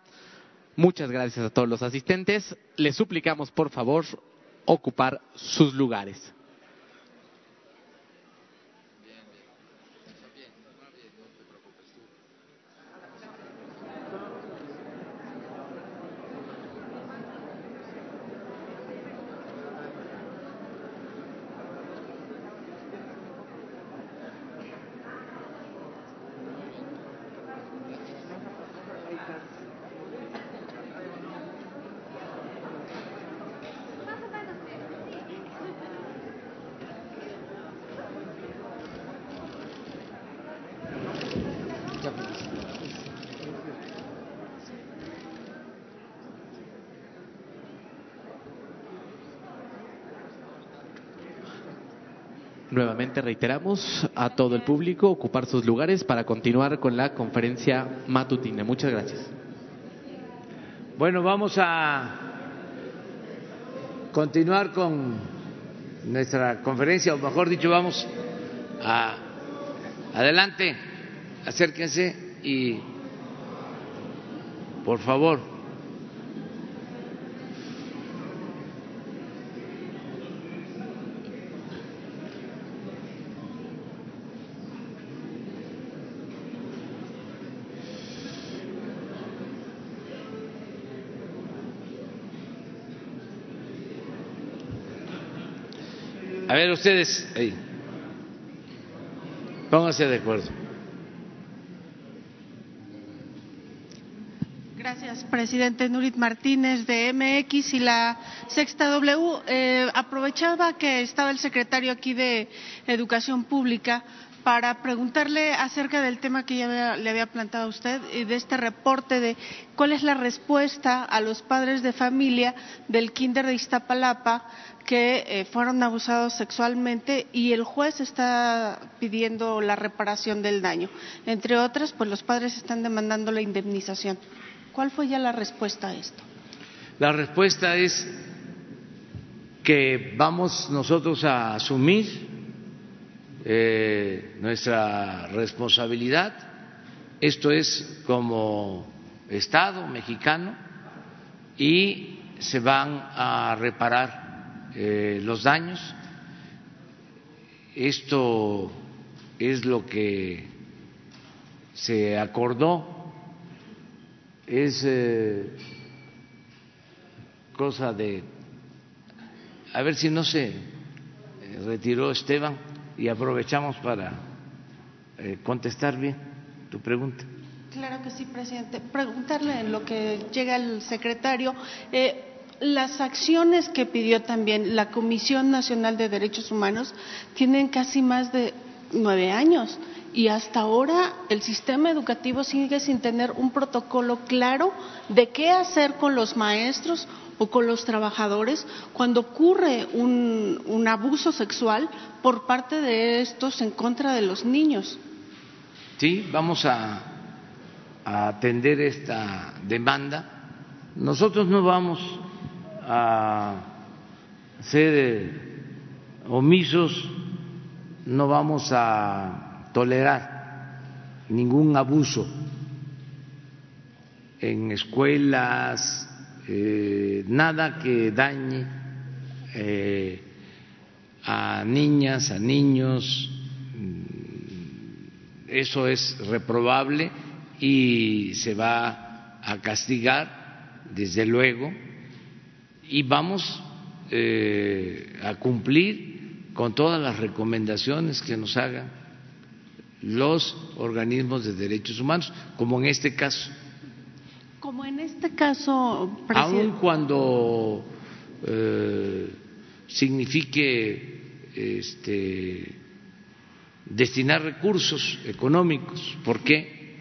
Muchas gracias a todos los asistentes. Les suplicamos, por favor, ocupar sus lugares. Reiteramos a todo el público ocupar sus lugares para continuar con la conferencia matutina. Muchas gracias. Bueno, vamos a continuar con nuestra conferencia, o mejor dicho, vamos a adelante, acérquense y por favor. Ver, ustedes, ahí. Pónganse de acuerdo. Gracias, presidente Nurit Martínez de MX y la Sexta W. Eh, aprovechaba que estaba el secretario aquí de Educación Pública para preguntarle acerca del tema que ya le había planteado a usted y de este reporte de cuál es la respuesta a los padres de familia del Kinder de Iztapalapa que eh, fueron abusados sexualmente y el juez está pidiendo la reparación del daño. Entre otras, pues los padres están demandando la indemnización. ¿Cuál fue ya la respuesta a esto? La respuesta es que vamos nosotros a asumir eh, nuestra responsabilidad. Esto es como Estado mexicano y se van a reparar eh, los daños. Esto es lo que se acordó, es eh, cosa de, a ver si no se eh, retiró Esteban y aprovechamos para contestar bien tu pregunta. Claro que sí, presidente. Preguntarle en lo que llega el secretario. Eh, las acciones que pidió también la Comisión Nacional de Derechos Humanos tienen casi más de nueve años y hasta ahora el sistema educativo sigue sin tener un protocolo claro de qué hacer con los maestros o con los trabajadores cuando ocurre un, abuso sexual por parte de estos en contra de los niños. Sí, vamos a, a atender esta demanda nosotros no vamos a ser eh, omisos, no vamos a tolerar ningún abuso en escuelas, eh, nada que dañe eh, a niñas, a niños, mm, eso es reprobable y se va a castigar, desde luego, y vamos eh, a cumplir con todas las recomendaciones que nos hagan los organismos de derechos humanos, como en este caso. Como en este caso, aun cuando eh, signifique este, destinar recursos económicos, porque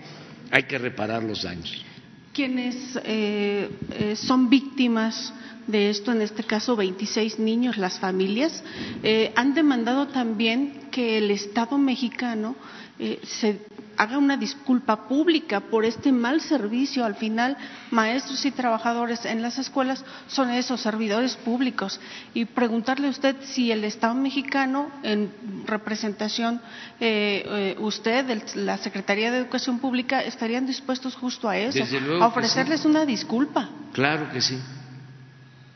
hay que reparar los daños. Quienes eh, eh, son víctimas de esto, en este caso 26 niños, las familias, eh, han demandado también que el Estado mexicano eh, se haga una disculpa pública por este mal servicio. Al final, maestros y trabajadores en las escuelas son esos servidores públicos. Y preguntarle a usted si el Estado mexicano, en representación, eh, usted, la Secretaría de Educación Pública, estarían dispuestos justo a eso, a ofrecerles una disculpa. Claro que sí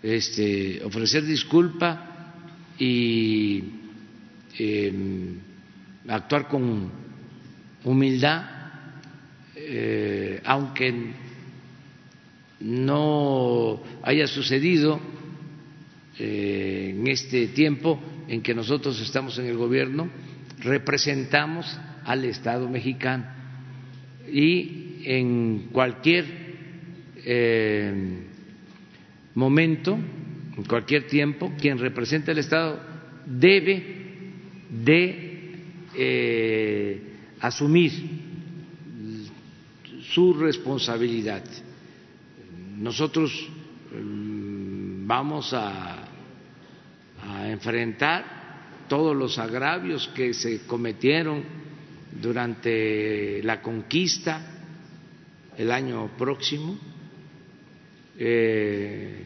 este, ofrecer disculpa y em, actuar con humildad, eh, aunque no haya sucedido eh, en este tiempo en que nosotros estamos en el gobierno, representamos al Estado mexicano. Y en cualquier eh, momento, en cualquier tiempo, quien representa al Estado debe de asumir su responsabilidad. Nosotros mm, vamos a, enfrentar todos los agravios que se cometieron durante la conquista el año próximo eh,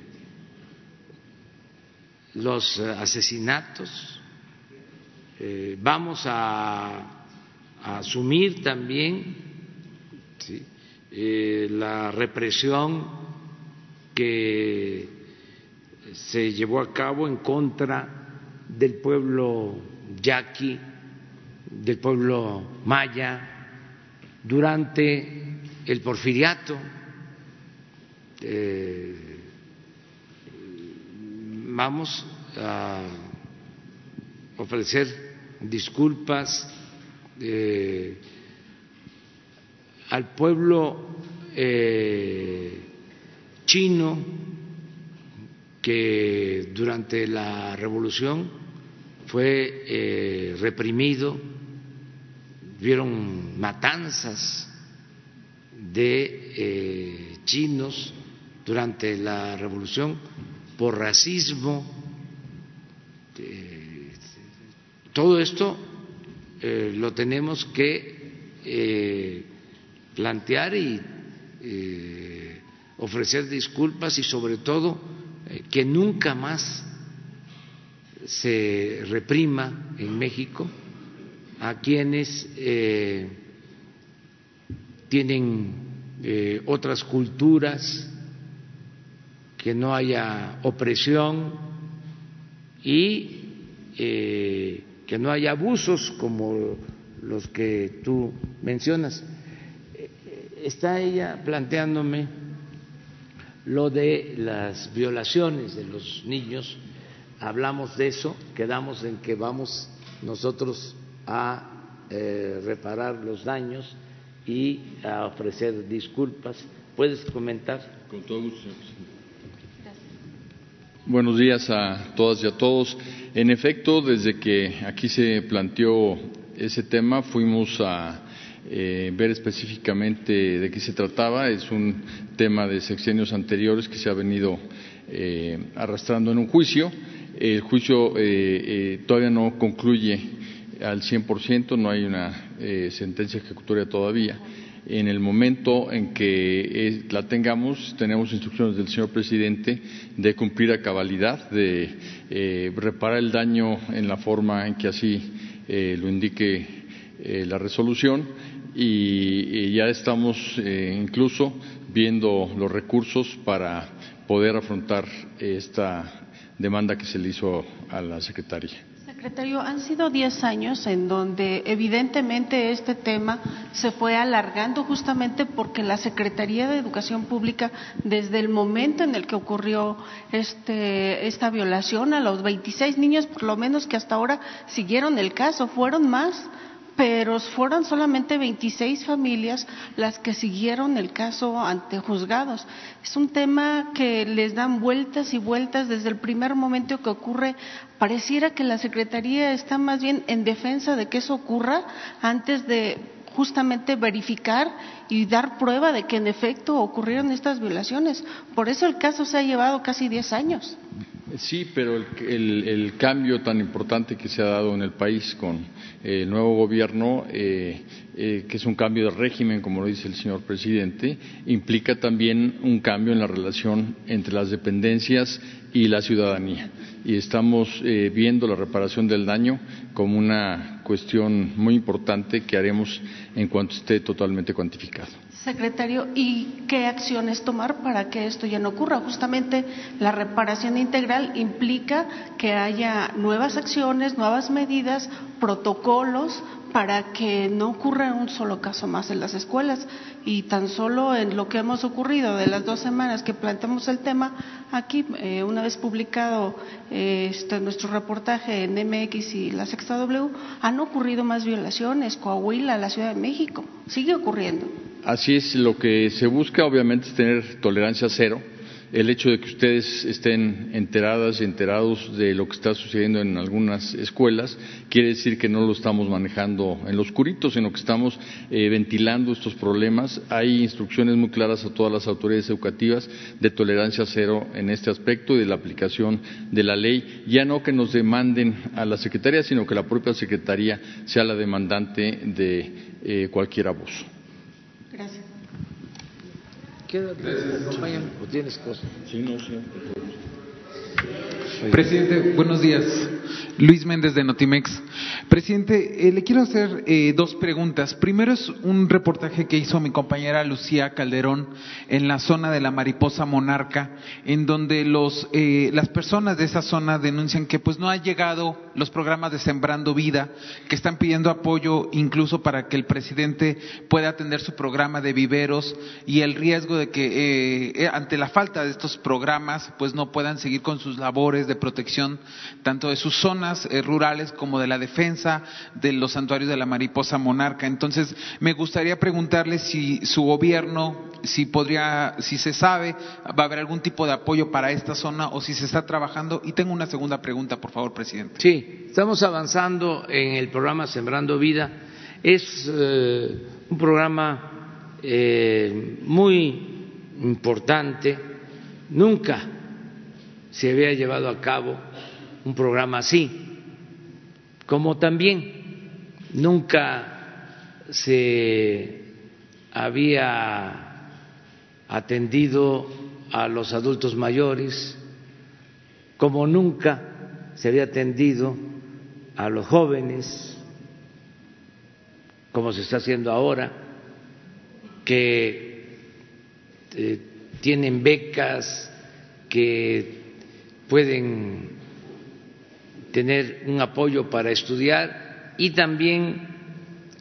los asesinatos, eh, vamos a, asumir también eh, la represión que se llevó a cabo en contra del pueblo yaqui, del pueblo maya, durante el porfiriato eh, vamos a ofrecer disculpas eh, al pueblo eh, chino que durante la revolución fue reprimido, vieron matanzas de chinos durante la revolución por racismo. todo esto eh, lo tenemos que eh, plantear y eh, ofrecer disculpas y sobre todo que nunca más se reprima en México a quienes tienen otras culturas, que no haya opresión y eh, que no haya abusos como los que tú mencionas. Está ella planteándome lo de las violaciones de los niños, hablamos de eso, quedamos en que vamos nosotros a eh, reparar los daños y a ofrecer disculpas. ¿Puedes comentar? Con todo gusto, Buenos días a todas y a todos. En efecto, desde que aquí se planteó ese tema, fuimos a eh, ver específicamente de qué se trataba. Es un tema de sexenios anteriores que se ha venido eh, arrastrando en un juicio. El juicio eh, todavía no concluye al 100%, no hay una sentencia ejecutoria todavía. En el momento en que eh, la tengamos, tenemos instrucciones del señor presidente de cumplir a cabalidad, de eh, reparar el daño en la forma en que así eh, lo indique la resolución y, ya estamos incluso viendo los recursos para poder afrontar esta demanda que se le hizo a la secretaria. Secretario, han sido diez años en donde evidentemente este tema se fue alargando justamente porque la Secretaría de Educación Pública, desde el momento en el que ocurrió este, esta violación a los 26 niños, por lo menos que hasta ahora siguieron el caso, fueron más pero fueron solamente 26 familias las que siguieron el caso ante juzgados. Es un tema que les dan vueltas y vueltas desde el primer momento que ocurre. Pareciera que la Secretaría está más bien en defensa de que eso ocurra antes de justamente verificar y dar prueba de que en efecto ocurrieron estas violaciones. Por eso el caso se ha llevado casi 10 años. Sí, pero el, cambio tan importante que se ha dado en el país con eh, el nuevo gobierno, eh, eh, que es un cambio de régimen, como lo dice el señor presidente, implica también un cambio en la relación entre las dependencias y la ciudadanía. Y estamos viendo la reparación del daño como una cuestión muy importante que haremos en cuanto esté totalmente cuantificado. Secretario, ¿y qué acciones tomar para que esto ya no ocurra? Justamente la reparación integral implica que haya nuevas acciones, nuevas medidas, protocolos para que no ocurra un solo caso más en las escuelas. Y tan solo en lo que hemos ocurrido de las dos semanas que planteamos el tema, aquí, eh, una vez publicado eh, este, nuestro reportaje en MX y la Sexta W, han ocurrido más violaciones. Coahuila, la Ciudad de México, sigue ocurriendo. Así es, lo que se busca obviamente es tener tolerancia cero el hecho de que ustedes estén enteradas y enterados de lo que está sucediendo en algunas escuelas quiere decir que no lo estamos manejando en lo oscurito, sino que estamos eh, ventilando estos problemas. Hay instrucciones muy claras a todas las autoridades educativas de tolerancia cero en este aspecto y de la aplicación de la ley. Ya no que nos demanden a la Secretaría, sino que la propia Secretaría sea la demandante de eh, cualquier abuso. Gracias. Presidente, buenos días. Luis Méndez de Notimex. Presidente, eh, le quiero hacer eh, dos preguntas. Primero es un reportaje que hizo mi compañera Lucía Calderón en la zona de la mariposa monarca, en donde los, eh, las personas de esa zona denuncian que pues no han llegado los programas de Sembrando Vida, que están pidiendo apoyo incluso para que el presidente pueda atender su programa de viveros y el riesgo de que ante la falta de estos programas pues no puedan seguir con sus labores de protección tanto de sus zonas eh, rurales como de la defensa de los santuarios de la mariposa monarca. Entonces, me gustaría preguntarle si su gobierno, si podría, si se sabe, va a haber algún tipo de apoyo para esta zona o si se está trabajando. Y tengo una segunda pregunta, por favor, presidente. Sí, estamos avanzando en el programa Sembrando Vida. Es eh, un programa eh, muy importante. Nunca se había llevado a cabo un programa así, como también nunca se había atendido a los adultos mayores, como nunca se había atendido a los jóvenes, como se está haciendo ahora, que eh, tienen becas, que pueden tener un apoyo para estudiar y también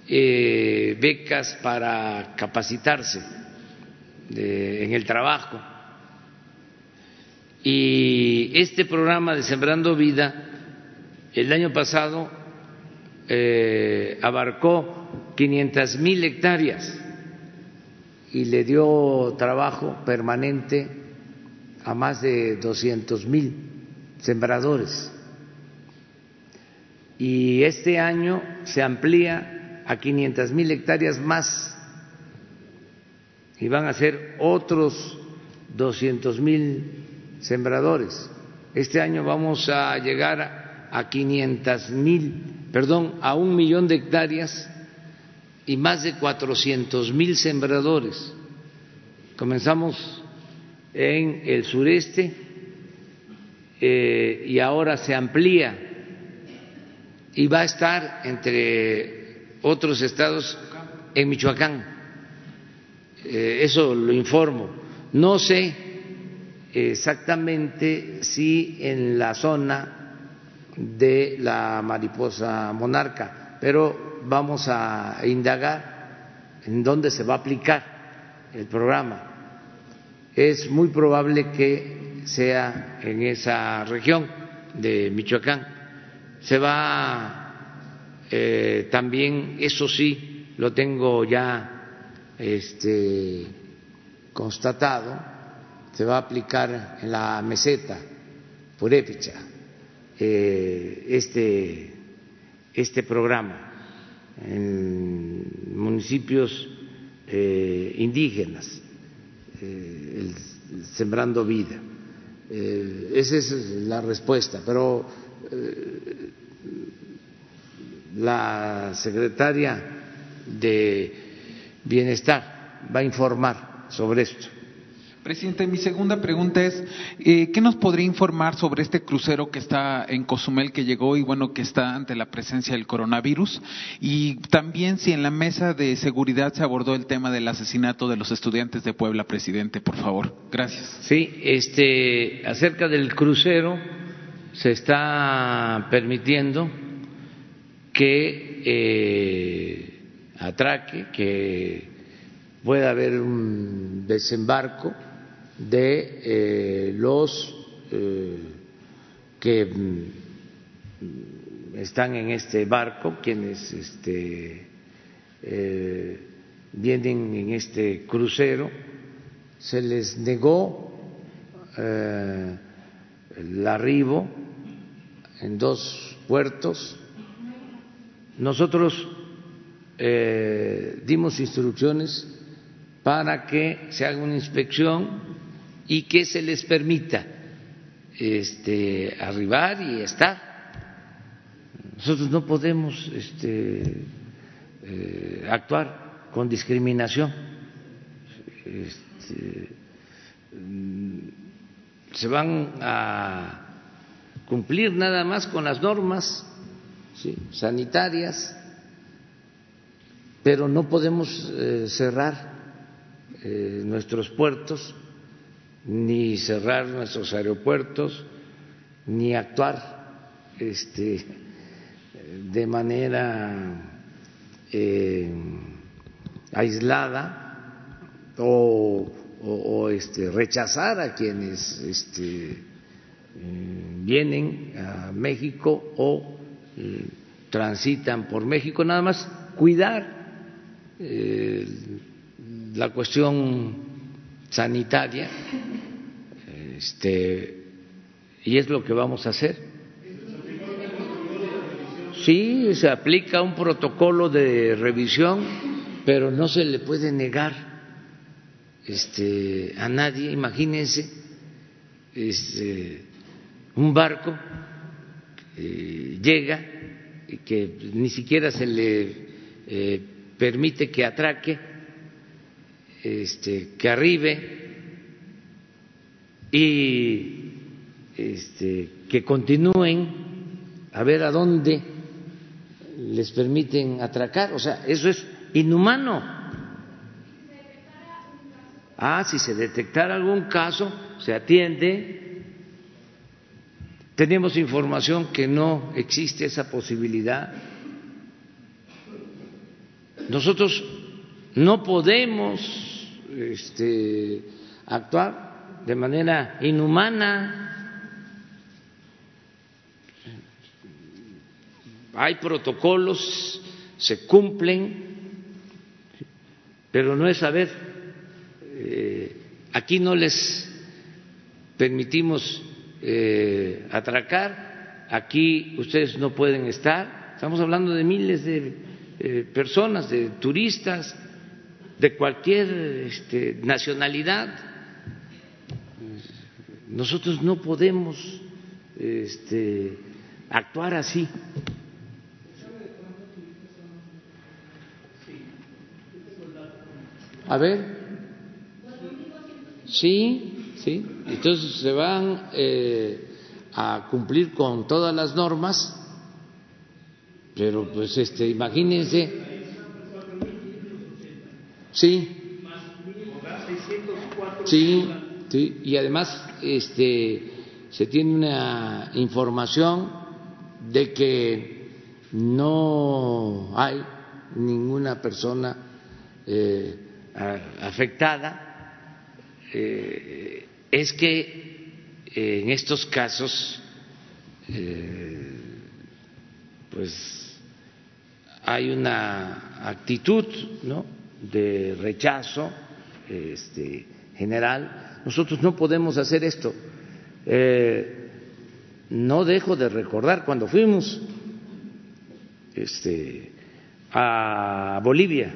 eh, becas para capacitarse en el trabajo. Y este programa de Sembrando Vida el año pasado eh, abarcó 500 mil hectáreas y le dio trabajo permanente a más de 200 mil sembradores y este año se amplía a 500 mil hectáreas más y van a ser otros 200 mil sembradores. Este año vamos a llegar a 500 mil, perdón, a un millón de hectáreas y más de 400 mil sembradores. Comenzamos en el sureste eh, y ahora se amplía y va a estar entre otros estados en Michoacán. Eh, eso lo informo. No sé exactamente si en la zona de la mariposa monarca, pero vamos a indagar en dónde se va a aplicar el programa. Es muy probable que sea en esa región de Michoacán. Se va eh, también, eso sí, lo tengo ya este, constatado, se va a aplicar en la meseta purépecha eh, este, este programa en municipios eh, indígenas, eh, Sembrando Vida. esa es la respuesta, pero la secretaria de Bienestar va a informar sobre esto. Presidente, mi segunda pregunta es, eh, ¿qué nos podría informar sobre este crucero que está en Cozumel, que llegó y bueno, que está ante la presencia del coronavirus? Y también si en la mesa de seguridad se abordó el tema del asesinato de los estudiantes de Puebla, presidente, por favor. Gracias. Sí, este, acerca del crucero, se está permitiendo que eh, atraque, que pueda haber un desembarco de eh, los eh, que mm, están en este barco, quienes este, vienen en este crucero, se les negó el arribo en dos puertos. Nosotros dimos instrucciones para que se haga una inspección y que se les permita este, arribar y estar. Nosotros no podemos este, eh, actuar con discriminación. Este, mm, se van a cumplir nada más con las normas sanitarias, pero no podemos eh, cerrar eh, nuestros puertos ni cerrar nuestros aeropuertos, ni actuar este, de manera eh, aislada o, este, rechazar a quienes este, vienen a México o eh, transitan por México, nada más cuidar la cuestión sanitaria este, y es lo que vamos a hacer. Sí, se aplica un protocolo de revisión, pero no se le puede negar este, a nadie. Imagínense este, un barco que llega y que ni siquiera se le eh, permite que atraque, este, que arribe y este, que continúen a ver a dónde les permiten atracar. O sea, eso es inhumano. Ah, si se detectara algún caso, se atiende. Tenemos información que no existe esa posibilidad. Nosotros no podemos este, actuar de manera inhumana. Hay protocolos, se cumplen, pero no es saber, eh, aquí no les permitimos eh, atracar, aquí ustedes no pueden estar, estamos hablando de miles de eh, personas, de turistas, de cualquier este, nacionalidad nosotros no podemos este, actuar así. A ver. Sí, sí. Entonces se van eh, a cumplir con todas las normas, pero pues este, imagínense. Sí. Sí, sí, y además este se tiene una información de que no hay ninguna persona eh, afectada, eh, es que eh, en estos casos pues hay una actitud de rechazo este, general. Nosotros no podemos hacer esto. no dejo de recordar cuando fuimos este, a Bolivia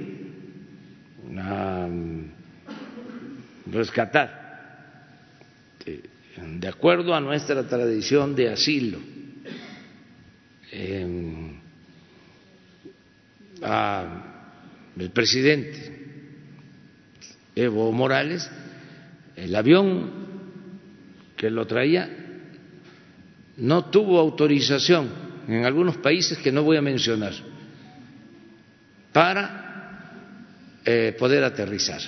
a rescatar, de acuerdo a nuestra tradición de asilo, al presidente Evo Morales, el avión que lo traía no tuvo autorización en algunos países que no voy a mencionar para eh, poder aterrizar.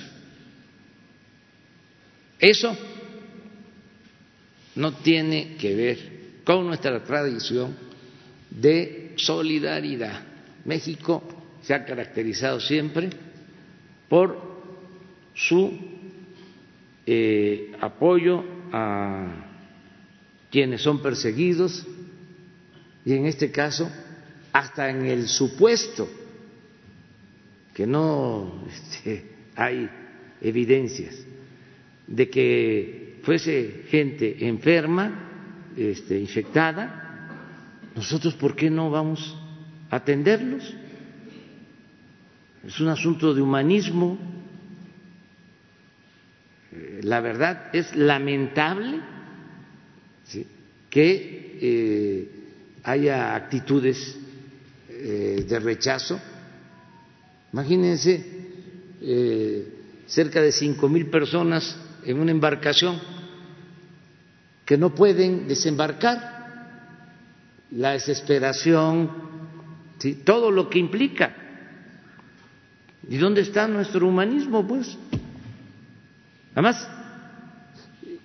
Eso no tiene que ver con nuestra tradición de solidaridad. México se ha caracterizado siempre por su eh, apoyo a quienes son perseguidos y en este caso hasta en el supuesto que no este, hay evidencias de que fuese gente enferma, este, infectada, nosotros ¿por qué no vamos a atenderlos? Es un asunto de humanismo. La verdad es lamentable que eh, haya actitudes eh, de rechazo Imagínense eh, cerca de cinco mil personas en una embarcación que no pueden desembarcar, la desesperación, todo lo que implica. ¿Y dónde está nuestro humanismo, pues? Además,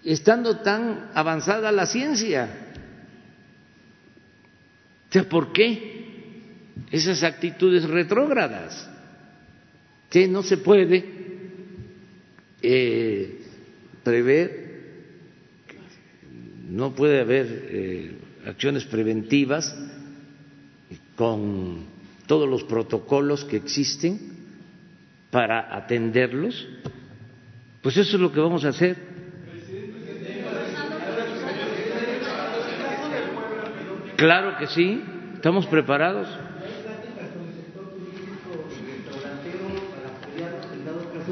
estando tan avanzada la ciencia, ¿por qué esas actitudes retrógradas? que no se puede eh, prever, no puede haber eh, acciones preventivas con todos los protocolos que existen para atenderlos, pues eso es lo que vamos a hacer. Claro que sí, estamos preparados.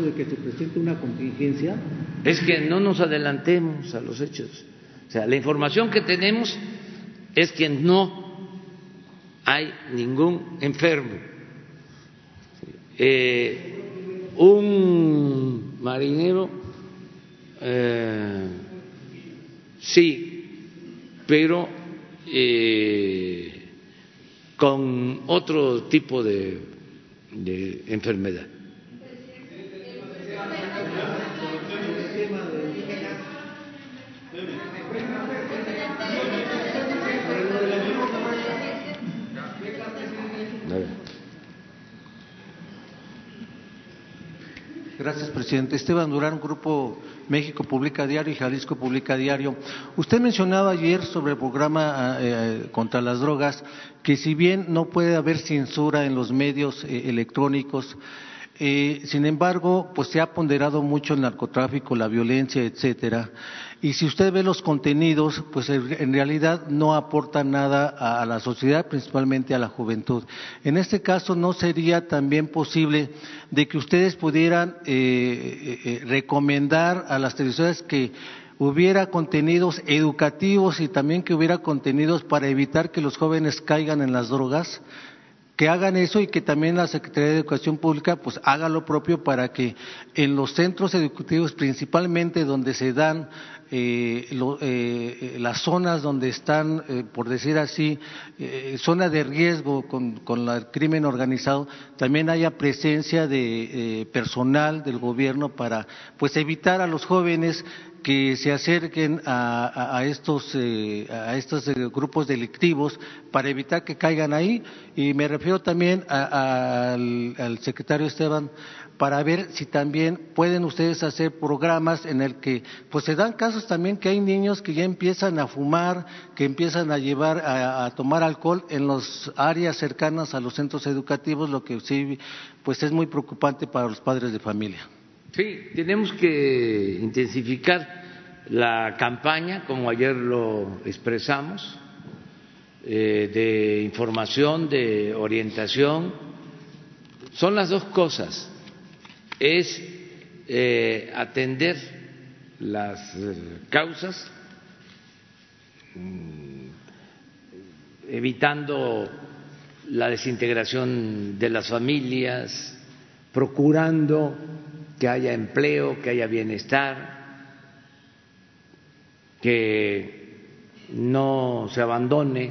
de que se presente una contingencia? Es que no nos adelantemos a los hechos. O sea, la información que tenemos es que no hay ningún enfermo. Eh, un marinero, eh, sí, pero eh, con otro tipo de, de enfermedad. Gracias, presidente. Esteban Durán, Grupo México Publica Diario y Jalisco Publica Diario. Usted mencionaba ayer sobre el programa eh, contra las drogas que si bien no puede haber censura en los medios eh, electrónicos, eh, sin embargo, pues se ha ponderado mucho el narcotráfico, la violencia, etcétera. Y si usted ve los contenidos, pues en realidad no aportan nada a la sociedad, principalmente a la juventud. En este caso, ¿no sería también posible de que ustedes pudieran eh, eh, recomendar a las televisoras que hubiera contenidos educativos y también que hubiera contenidos para evitar que los jóvenes caigan en las drogas? que hagan eso y que también la Secretaría de Educación Pública pues haga lo propio para que en los centros educativos, principalmente donde se dan eh, lo, eh, las zonas donde están, eh, por decir así, eh, zona de riesgo con, con el crimen organizado, también haya presencia de eh, personal del gobierno para pues evitar a los jóvenes que se acerquen a, a, estos, eh, a estos eh, grupos delictivos para evitar que caigan ahí. Y me refiero también a, al secretario Esteban para ver si también pueden ustedes hacer programas en el que pues se dan casos también que hay niños que ya empiezan a fumar, que empiezan a llevar a, tomar alcohol en las áreas cercanas a los centros educativos, lo que sí pues es muy preocupante para los padres de familia. Sí, tenemos que intensificar la campaña, como ayer lo expresamos, eh, de información, de orientación. Son las dos cosas. Es eh, atender las eh, causas, mm, evitando la desintegración de las familias, procurando que haya empleo, que haya bienestar, que no se abandone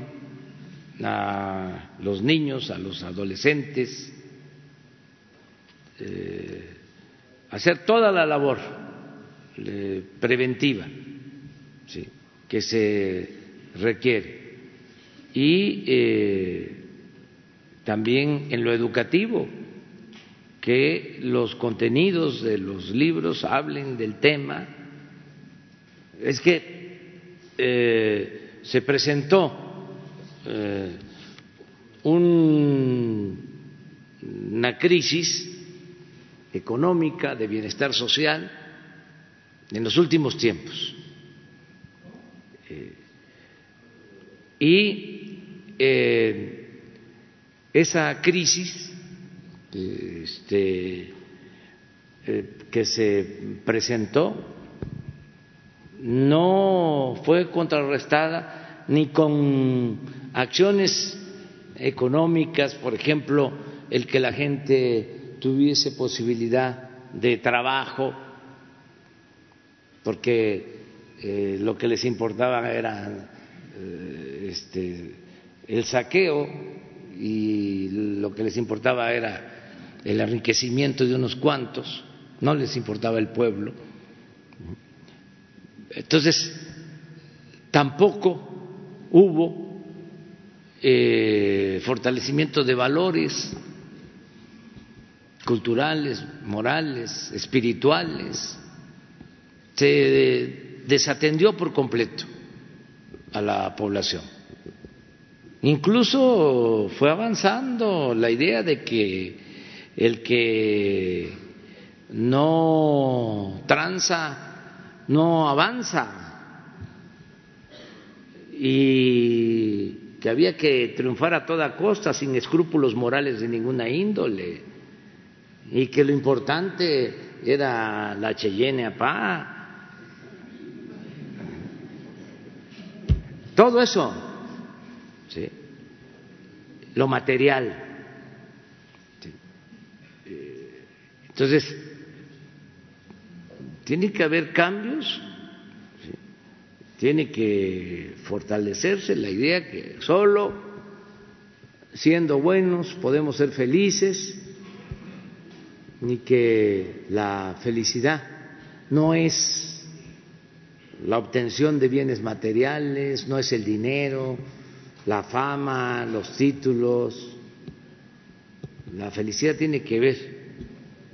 a los niños, a los adolescentes, eh, hacer toda la labor eh, preventiva ¿sí? que se requiere y eh, también en lo educativo que los contenidos de los libros hablen del tema. Es que eh, se presentó un, una crisis económica de bienestar social en los últimos tiempos. Eh, y esa crisis este, eh, que se presentó no fue contrarrestada ni con acciones económicas, por ejemplo, el que la gente tuviese posibilidad de trabajo, porque eh, lo que les importaba era eh, este, el saqueo y lo que les importaba era el enriquecimiento de unos cuantos, no les importaba el pueblo. Entonces, tampoco hubo eh, fortalecimiento de valores culturales, morales, espirituales. Se desatendió por completo a la población. Incluso fue avanzando la idea de que el que no tranza, no avanza y que había que triunfar a toda costa sin escrúpulos morales de ninguna índole y que lo importante era la Cheyenne Apá. Todo eso, ¿sí? lo material. Entonces, tiene que haber cambios, tiene que fortalecerse la idea que solo siendo buenos podemos ser felices, ni que la felicidad no es la obtención de bienes materiales, no es el dinero, la fama, los títulos. La felicidad tiene que ver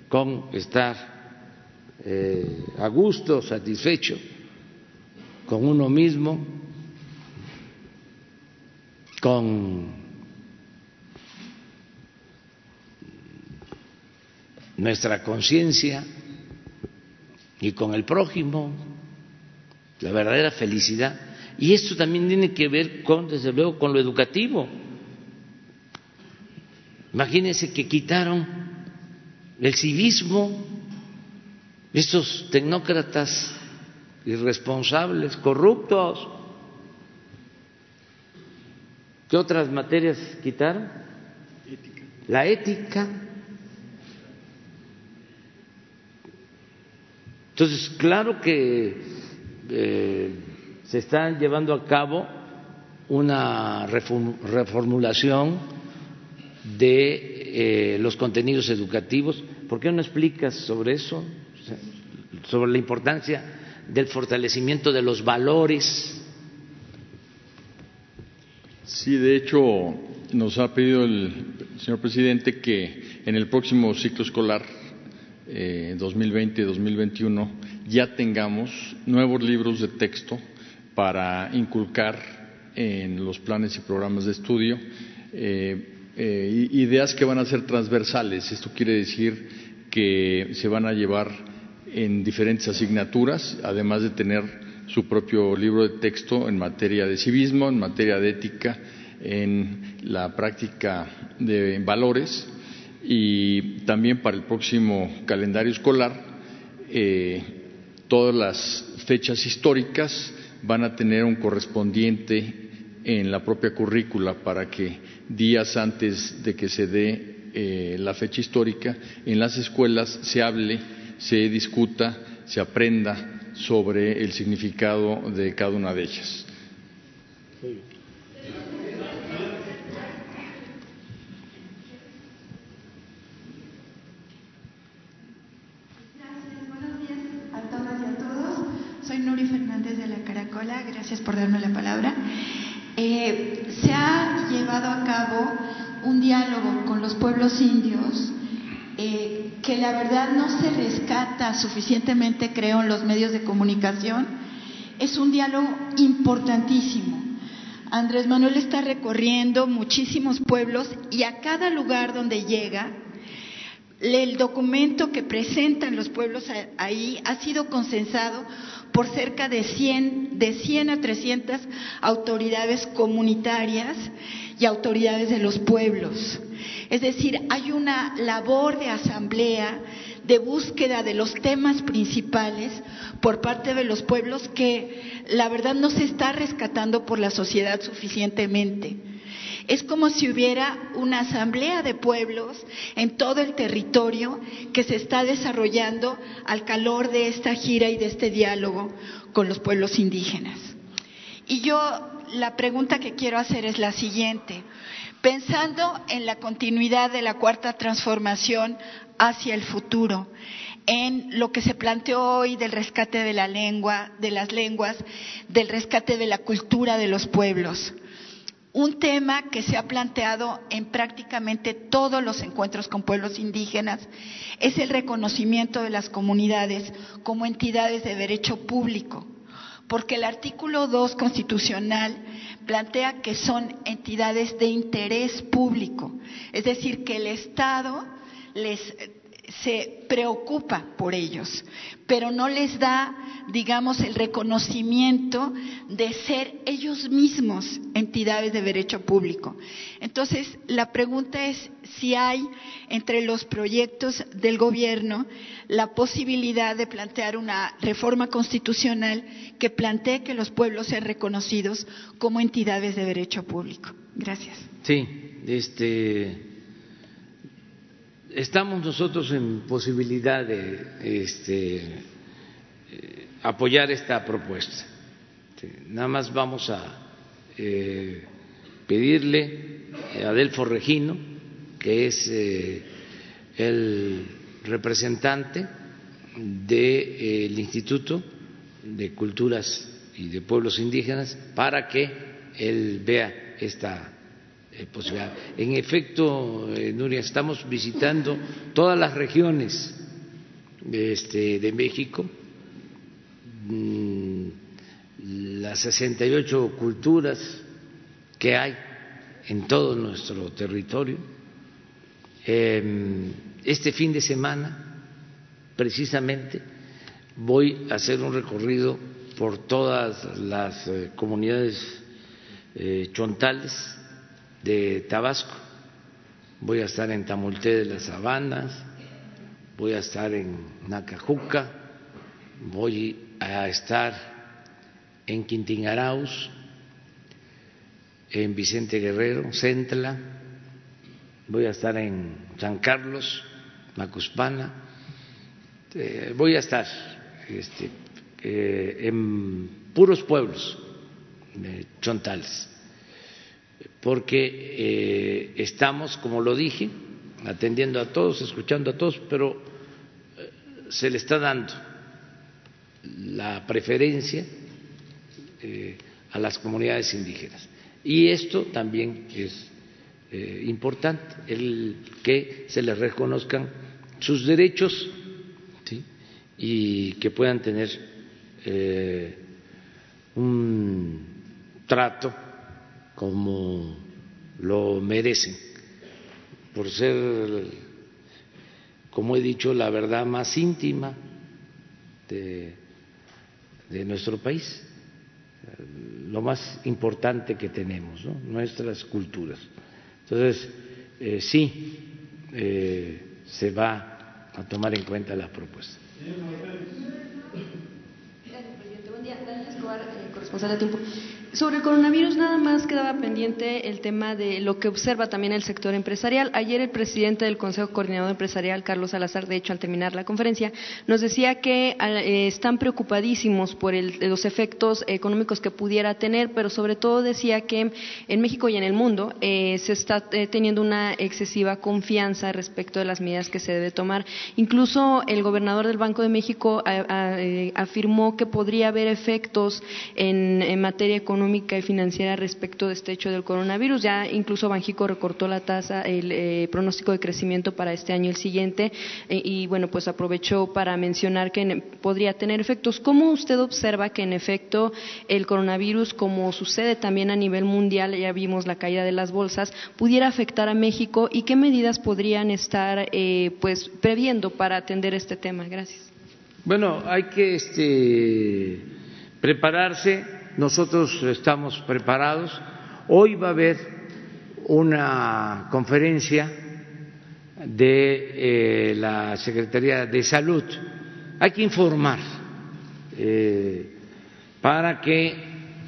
con estar eh, a gusto, satisfecho con uno mismo, con nuestra conciencia y con el prójimo, la verdadera felicidad. Y esto también tiene que ver con, desde luego, con lo educativo. Imagínense que quitaron el civismo, estos tecnócratas irresponsables, corruptos. ¿Qué otras materias quitaron? la ética. Entonces, claro que eh, se está llevando a cabo una reformulación de eh, los contenidos educativos. ¿Por qué no explicas sobre eso? Sobre la importancia del fortalecimiento de los valores. Sí, de hecho, nos ha pedido el señor presidente que en el próximo ciclo escolar eh, 2020-2021 ya tengamos nuevos libros de texto para inculcar en los planes y programas de estudio eh, eh, ideas que van a ser transversales. Esto quiere decir que se van a llevar en diferentes asignaturas, además de tener su propio libro de texto en materia de civismo, en materia de ética, en la práctica de valores y también para el próximo calendario escolar eh, todas las fechas históricas van a tener un correspondiente en la propia currícula para que días antes de que se dé eh, la fecha histórica en las escuelas se hable, se discuta, se aprenda sobre el significado de cada una de ellas. Soy Nuri Fernández de la Caracola, gracias por darme la palabra. Eh, se ha llevado a cabo un diálogo con los pueblos indios eh, que la verdad no se rescata suficientemente, creo, en los medios de comunicación. Es un diálogo importantísimo. Andrés Manuel está recorriendo muchísimos pueblos y a cada lugar donde llega, el documento que presentan los pueblos ahí ha sido consensado por cerca de 100, de 100 a 300 autoridades comunitarias y autoridades de los pueblos. Es decir, hay una labor de asamblea, de búsqueda de los temas principales por parte de los pueblos que la verdad no se está rescatando por la sociedad suficientemente. Es como si hubiera una asamblea de pueblos en todo el territorio que se está desarrollando al calor de esta gira y de este diálogo con los pueblos indígenas. Y yo la pregunta que quiero hacer es la siguiente. Pensando en la continuidad de la cuarta transformación hacia el futuro, en lo que se planteó hoy del rescate de la lengua, de las lenguas, del rescate de la cultura de los pueblos un tema que se ha planteado en prácticamente todos los encuentros con pueblos indígenas es el reconocimiento de las comunidades como entidades de derecho público, porque el artículo 2 constitucional plantea que son entidades de interés público, es decir, que el Estado les se preocupa por ellos, pero no les da, digamos, el reconocimiento de ser ellos mismos entidades de derecho público. Entonces, la pregunta es si hay entre los proyectos del gobierno la posibilidad de plantear una reforma constitucional que plantee que los pueblos sean reconocidos como entidades de derecho público. Gracias. Sí, este estamos nosotros en posibilidad de este, eh, apoyar esta propuesta. Nada más vamos a eh, pedirle a Adelfo Regino, que es eh, el representante del Instituto de Culturas y de Pueblos Indígenas, para que él vea esta eh, en efecto, eh, Nuria, estamos visitando todas las regiones este, de México, mm, las 68 culturas que hay en todo nuestro territorio. Em, este fin de semana, precisamente, voy a hacer un recorrido por todas las eh, comunidades chontales de Tabasco. Voy a estar en Tamulté de las Sabanas, voy a estar en Nacajuca, voy a estar en Quintingaraus, en Vicente Guerrero, Centla, voy a estar en San Carlos, Macuspana, eh, voy a estar este, eh, en puros pueblos eh, chontales, porque eh, estamos, como lo dije, atendiendo a todos, escuchando a todos, pero eh, se le está dando la preferencia eh, a las comunidades indígenas. Y esto también es importante, el que se les reconozcan sus derechos y que puedan tener un trato como lo merecen, por ser, como he dicho, la verdad más íntima de, nuestro país, lo más importante que tenemos, nuestras culturas. Entonces, eh, sí, eh, se va a tomar en cuenta la propuesta. Buen día, Daniela Escobar, eh, corresponsal de Tiempo. Sobre coronavirus, nada más quedaba pendiente el tema de lo que observa también el sector empresarial. Ayer el presidente del Consejo Coordinador Empresarial, Carlos Salazar, de hecho, al terminar la conferencia, nos decía que eh, están preocupadísimos por el, los efectos económicos que pudiera tener, pero sobre todo decía que en México y en el mundo eh, se está eh, teniendo una excesiva confianza respecto de las medidas que se debe tomar. Incluso el gobernador del Banco de México afirmó que podría haber efectos en, en materia económica económica y financiera respecto de este hecho del coronavirus. Ya incluso Banjico recortó la tasa, el eh, pronóstico de crecimiento para este año y el siguiente, eh, y bueno, pues aprovechó para mencionar que podría tener efectos. ¿Cómo usted observa que en efecto el coronavirus, como sucede también a nivel mundial, ya vimos la caída de las bolsas, pudiera afectar a México y qué medidas podrían estar eh, pues previendo para atender este tema? Gracias. Bueno, hay que este, prepararse nosotros estamos preparados. Hoy va a haber una conferencia de eh, la Secretaría de Salud. Hay que informar eh, para que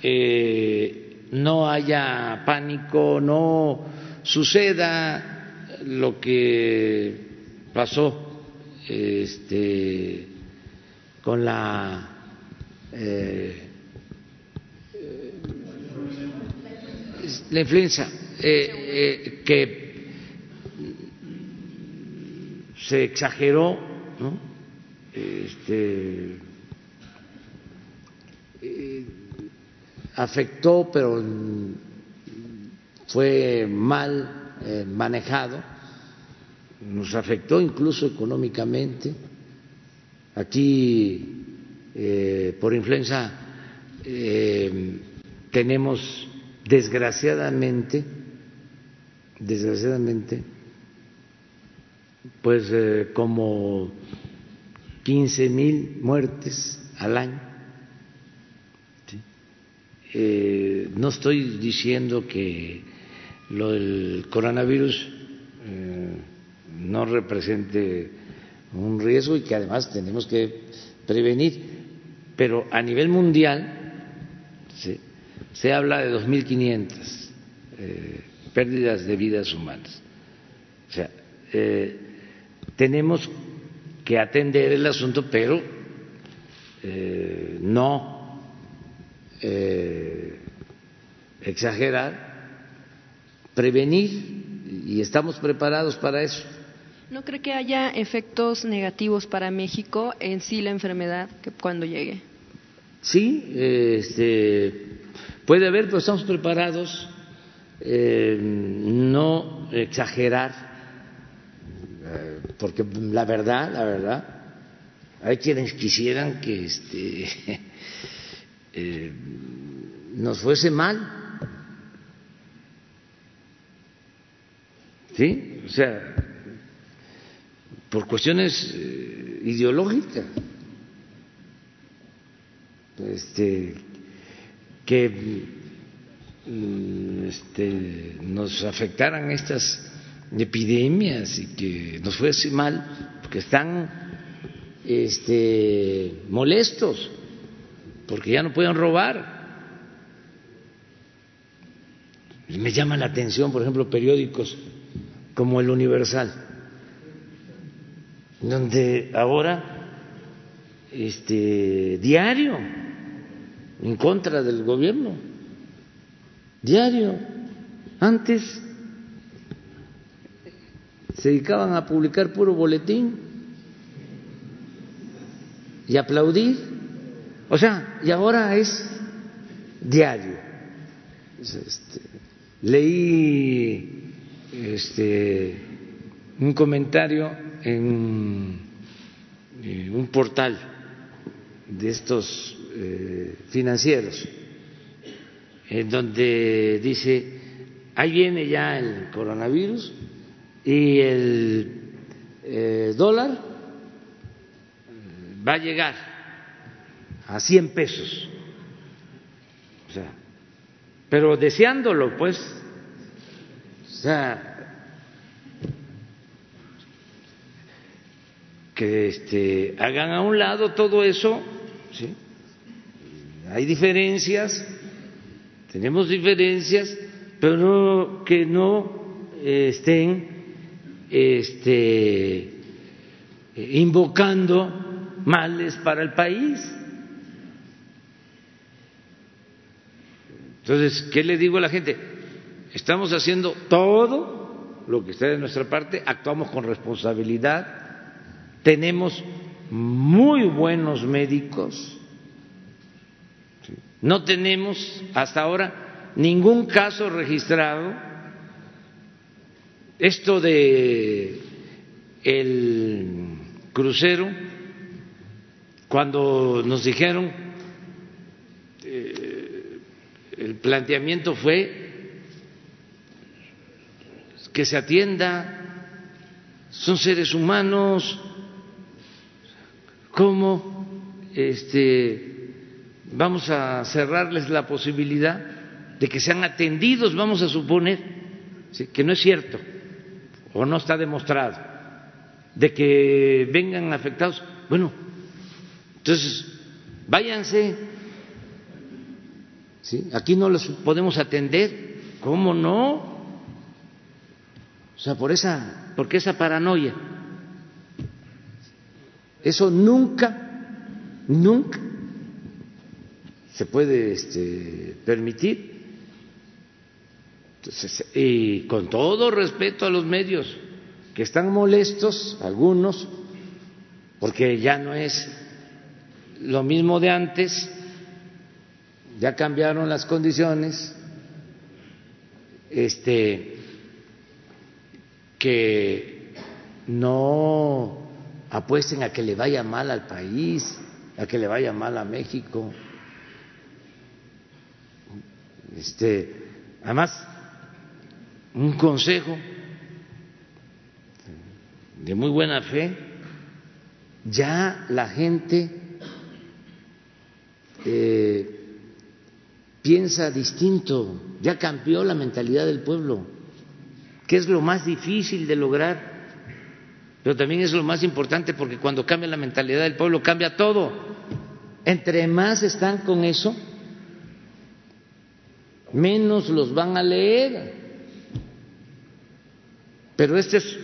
eh, no haya pánico, no suceda lo que pasó este, con la eh, la influenza, eh, eh, que se exageró, ¿no? Este, eh, afectó, pero fue mal manejado, nos afectó incluso económicamente. Aquí, por influenza, tenemos desgraciadamente, desgraciadamente, pues eh, como 15 mil muertes al año. Eh, no estoy diciendo que lo del coronavirus eh, no represente un riesgo y que además tenemos que prevenir, pero a nivel mundial, ¿sí? Se habla de 2.500 eh, pérdidas de vidas humanas. O sea, eh, tenemos que atender el asunto, pero eh, no eh, exagerar, prevenir, y estamos preparados para eso. ¿No cree que haya efectos negativos para México en sí la enfermedad que cuando llegue? Sí, este, Puede haber, pero estamos preparados, eh, no exagerar, eh, porque la verdad, la verdad, hay quienes quisieran que este, eh, nos fuese mal. ¿Sí? O sea, por cuestiones ideológicas. Este, que mm, este, nos afectaran estas epidemias y que nos fuese mal, porque están este, molestos, porque ya no pueden robar. Me llama la atención, por ejemplo, periódicos como el Universal, donde ahora este diario en contra del gobierno, diario. Antes se dedicaban a publicar puro boletín y aplaudir. O sea, y ahora es diario. Este, leí este, un comentario en, en un portal de estos eh, financieros, en donde dice, ahí viene ya el coronavirus y el eh, dólar va a llegar a 100 pesos. O sea, pero deseándolo, pues, o sea, que este, hagan a un lado todo eso, ¿sí? Hay diferencias, tenemos diferencias, pero no, que no estén este, invocando males para el país. Entonces, ¿qué le digo a la gente? Estamos haciendo todo lo que está de nuestra parte, actuamos con responsabilidad, tenemos muy buenos médicos, no tenemos hasta ahora ningún caso registrado. Esto de el crucero, cuando nos dijeron, eh, el planteamiento fue que se atienda, son seres humanos, ¿cómo este vamos a cerrarles la posibilidad de que sean atendidos, vamos a suponer que no es cierto o no está demostrado, de que vengan afectados. Bueno, entonces váyanse, ¿sí? aquí no los podemos atender, ¿cómo no? O sea, por esa, porque esa paranoia, eso nunca, nunca se puede este, permitir. y con todo respeto a los medios que están molestos, algunos, porque ya no es lo mismo de antes, ya cambiaron las condiciones, este, que no apuesten a que le vaya mal al país, a que le vaya mal a México. Este, además, un consejo de muy buena fe, ya la gente eh, piensa distinto, ya cambió la mentalidad del pueblo, que es lo más difícil de lograr, pero también es lo más importante porque cuando cambia la mentalidad del pueblo cambia todo. Entre más están con eso, menos los van a leer. Pero esta es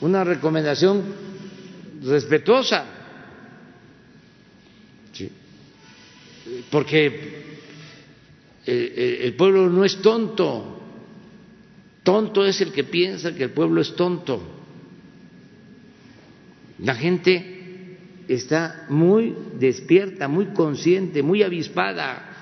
una recomendación respetuosa, porque el pueblo no es tonto, tonto es el que piensa que el pueblo es tonto. La gente está muy despierta, muy consciente, muy avispada.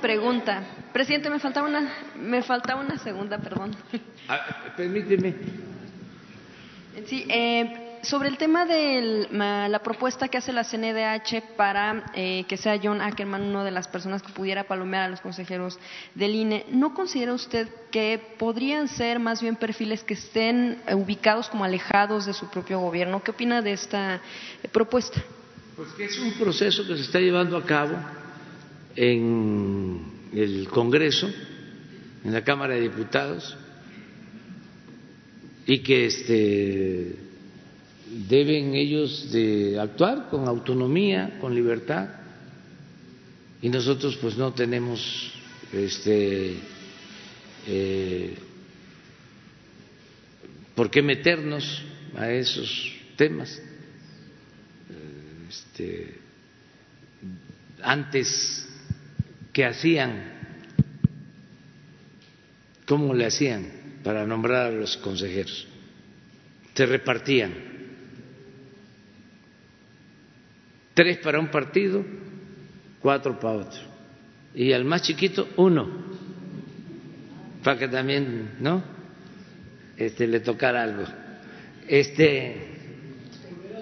Pregunta. Presidente, me faltaba una, me faltaba una segunda, perdón. Ah, permíteme. Sí, eh, sobre el tema de la propuesta que hace la CNDH para eh, que sea John Ackerman una de las personas que pudiera palomear a los consejeros del INE, ¿no considera usted que podrían ser más bien perfiles que estén ubicados como alejados de su propio gobierno? ¿Qué opina de esta propuesta? Pues que es un proceso que se está llevando a cabo en el Congreso, en la Cámara de Diputados, y que este, deben ellos de actuar con autonomía, con libertad, y nosotros pues no tenemos este eh, por qué meternos a esos temas. Este, antes que hacían, ¿cómo le hacían para nombrar a los consejeros? Se repartían. Tres para un partido, cuatro para otro. Y al más chiquito, uno. Para que también, ¿no? Este, le tocara algo. Este,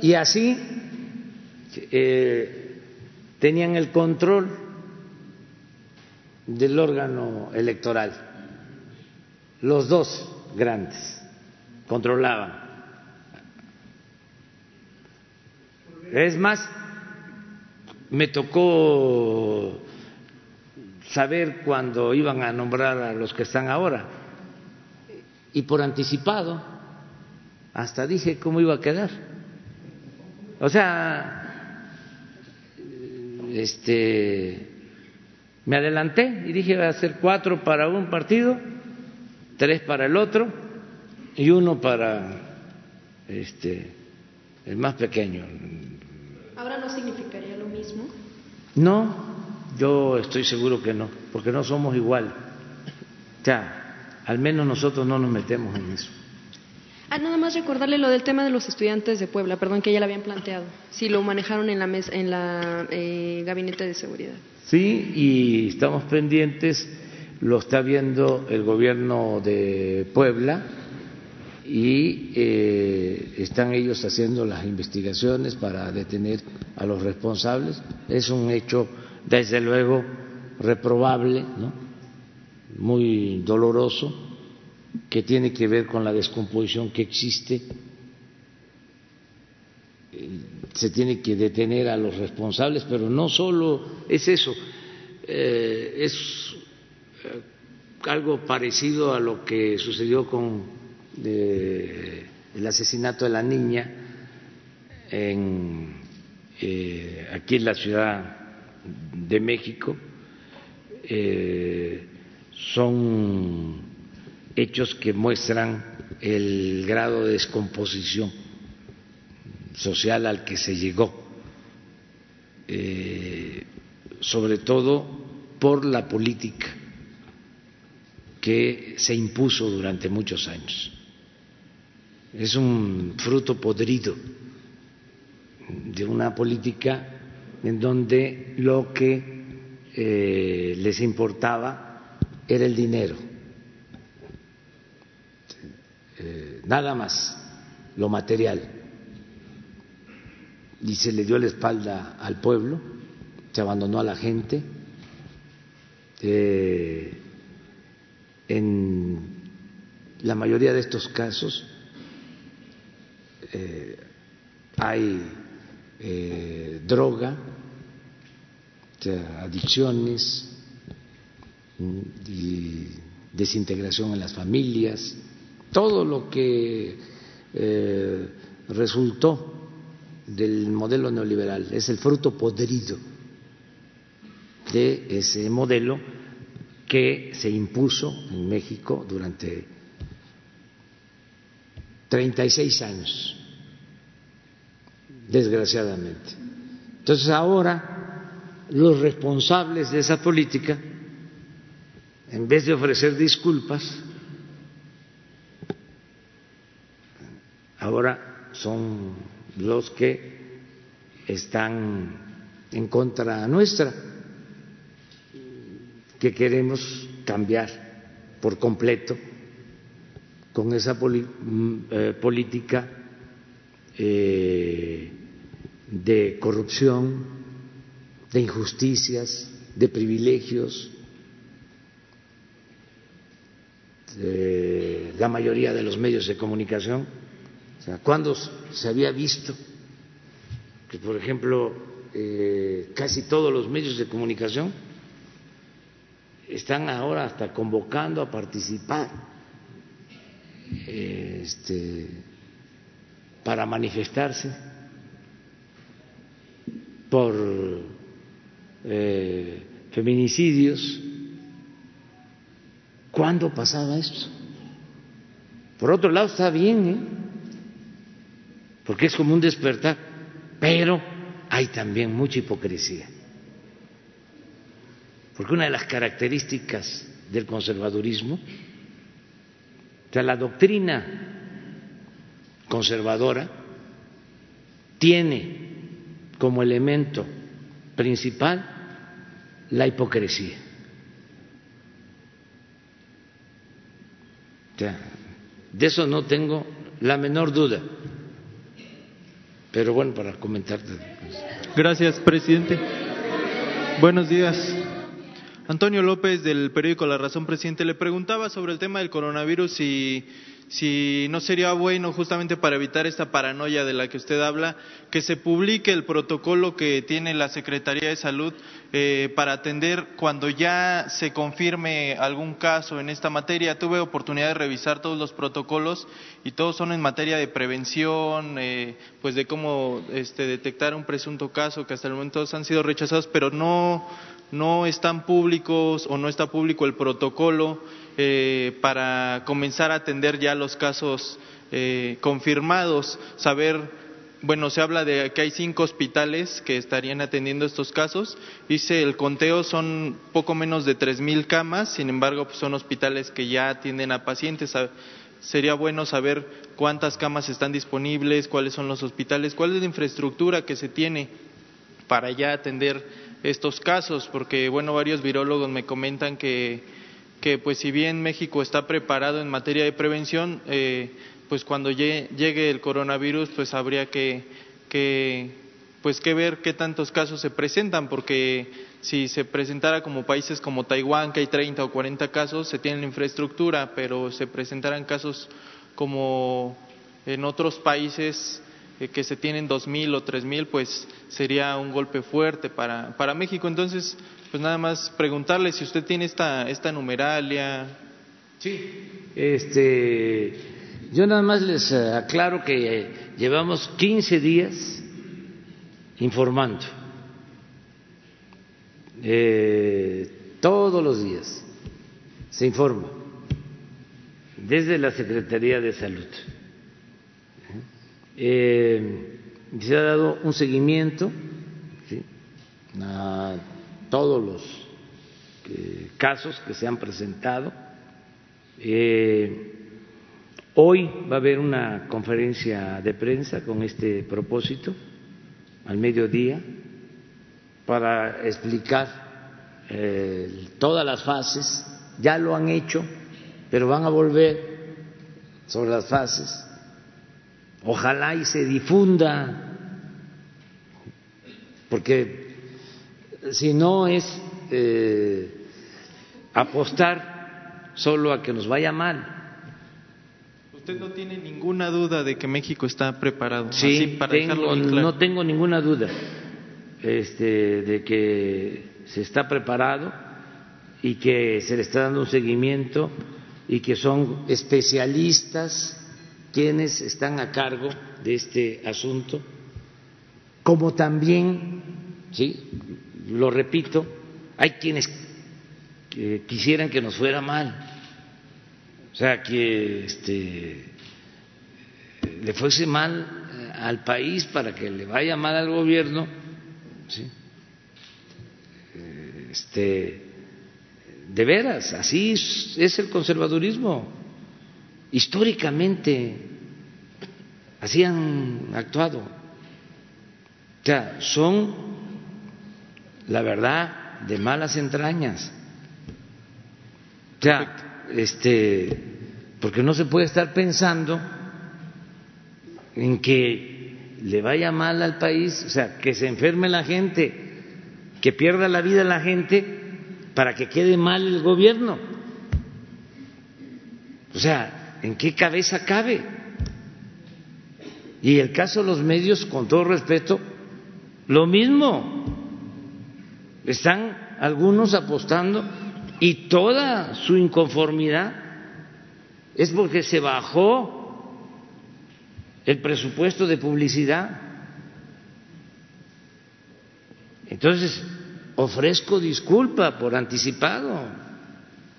y así eh, tenían el control del órgano electoral. Los dos grandes controlaban. Es más, me tocó saber cuando iban a nombrar a los que están ahora y por anticipado hasta dije cómo iba a quedar. O sea, este me adelanté y dije va a ser cuatro para un partido, tres para el otro y uno para este el más pequeño, ¿Ahora no significaría lo mismo? No, yo estoy seguro que no, porque no somos igual. Ya, al menos nosotros no nos metemos en eso. Ah, nada más recordarle lo del tema de los estudiantes de Puebla, perdón, que ya lo habían planteado. Si lo manejaron en la mesa, en la eh, gabinete de seguridad. Sí, y estamos pendientes, lo está viendo el gobierno de Puebla y eh, están ellos haciendo las investigaciones para detener a los responsables. Es un hecho, desde luego, reprobable, ¿no? muy doloroso, que tiene que ver con la descomposición que existe. Se tiene que detener a los responsables, pero no solo es eso, eh, es eh, algo parecido a lo que sucedió con el asesinato de la niña en, eh, aquí en la Ciudad de México eh, son hechos que muestran el grado de descomposición social al que se llegó, eh, sobre todo por la política que se impuso durante muchos años. Es un fruto podrido de una política en donde lo que eh, les importaba era el dinero, eh, nada más, lo material. Y se le dio la espalda al pueblo, se abandonó a la gente. Eh, en la mayoría de estos casos eh, hay droga, adicciones mm, y desintegración en las familias, todo lo que eh, resultó del modelo neoliberal es el fruto podrido de ese modelo que se impuso en México durante 36 años desgraciadamente. Entonces ahora los responsables de esa política, en vez de ofrecer disculpas, ahora son los que están en contra nuestra, que queremos cambiar por completo con esa mm, eh, política eh, de corrupción, de injusticias, de privilegios. La mayoría de los medios de comunicación. O ¿cuándo se había visto que, por ejemplo, eh, casi todos los medios de comunicación están ahora hasta convocando a participar este, para manifestarse por eh, feminicidios. ¿Cuándo pasaba esto? Por otro lado está bien, ¿eh? Porque es como un despertar, pero hay también mucha hipocresía. Porque una de las características del conservadurismo, o sea, la doctrina conservadora tiene como elemento principal la hipocresía. De eso no tengo la menor duda. Pero bueno, para comentarte. Gracias, presidente. Buenos días. Antonio López del periódico La Razón, presidente, le preguntaba sobre el tema del coronavirus y si no sería bueno, justamente para evitar esta paranoia de la que usted habla, que se publique el protocolo que tiene la Secretaría de Salud eh, para atender cuando ya se confirme algún caso en esta materia. Tuve oportunidad de revisar todos los protocolos y todos son en materia de prevención, eh, pues de cómo este, detectar un presunto caso que hasta el momento han sido rechazados, pero no, no están públicos o no está público el protocolo eh, para comenzar a atender ya los casos eh, confirmados, saber, bueno, se habla de que hay cinco hospitales que estarían atendiendo estos casos, dice el conteo son poco menos de tres mil camas, sin embargo, pues son hospitales que ya atienden a pacientes. Sería bueno saber cuántas camas están disponibles, cuáles son los hospitales, cuál es la infraestructura que se tiene para ya atender estos casos, porque bueno, varios virólogos me comentan que que pues si bien México está preparado en materia de prevención, eh, pues cuando llegue el coronavirus pues habría que, que, pues que ver qué tantos casos se presentan, porque si se presentara como países como Taiwán, que hay 30 o 40 casos, se tiene la infraestructura, pero se presentaran casos como en otros países eh, que se tienen 2.000 o 3.000, pues sería un golpe fuerte para, para México. Entonces, pues nada más preguntarle si usted tiene esta, esta numeralia. Sí, este, yo nada más les eh, aclaro que eh, llevamos 15 días informando, eh, todos los días se informa desde la Secretaría de Salud. se ha dado un seguimiento ¿sí? a todos los eh, casos que se han presentado. Eh, hoy va a haber una conferencia de prensa con este propósito, al mediodía, para explicar eh, todas las fases. Ya lo han hecho, pero van a volver sobre las fases. Ojalá y se difunda, porque si no es eh, apostar solo a que nos vaya mal. ¿Usted no tiene ninguna duda de que México está preparado? Sí, no tengo ninguna duda este, de que se está preparado y que se le está dando un seguimiento y que son especialistas quienes están a cargo de este asunto, como también, sí, lo repito, hay quienes quisieran que nos fuera mal, o sea, que este, le fuese mal eh, al país para que le vaya mal al gobierno, ¿sí? este, de veras, así es el conservadurismo, históricamente así han actuado, o sea, son la verdad, de malas entrañas. O sea, este, porque no se puede estar pensando en que le vaya mal al país, o sea, que se enferme la gente, que pierda la vida la gente para que quede mal el gobierno. O sea, ¿en qué cabeza cabe? Y el caso de los medios, con todo respeto, lo mismo están algunos apostando y toda su inconformidad es porque se bajó el presupuesto de publicidad. Entonces, ofrezco disculpa por anticipado,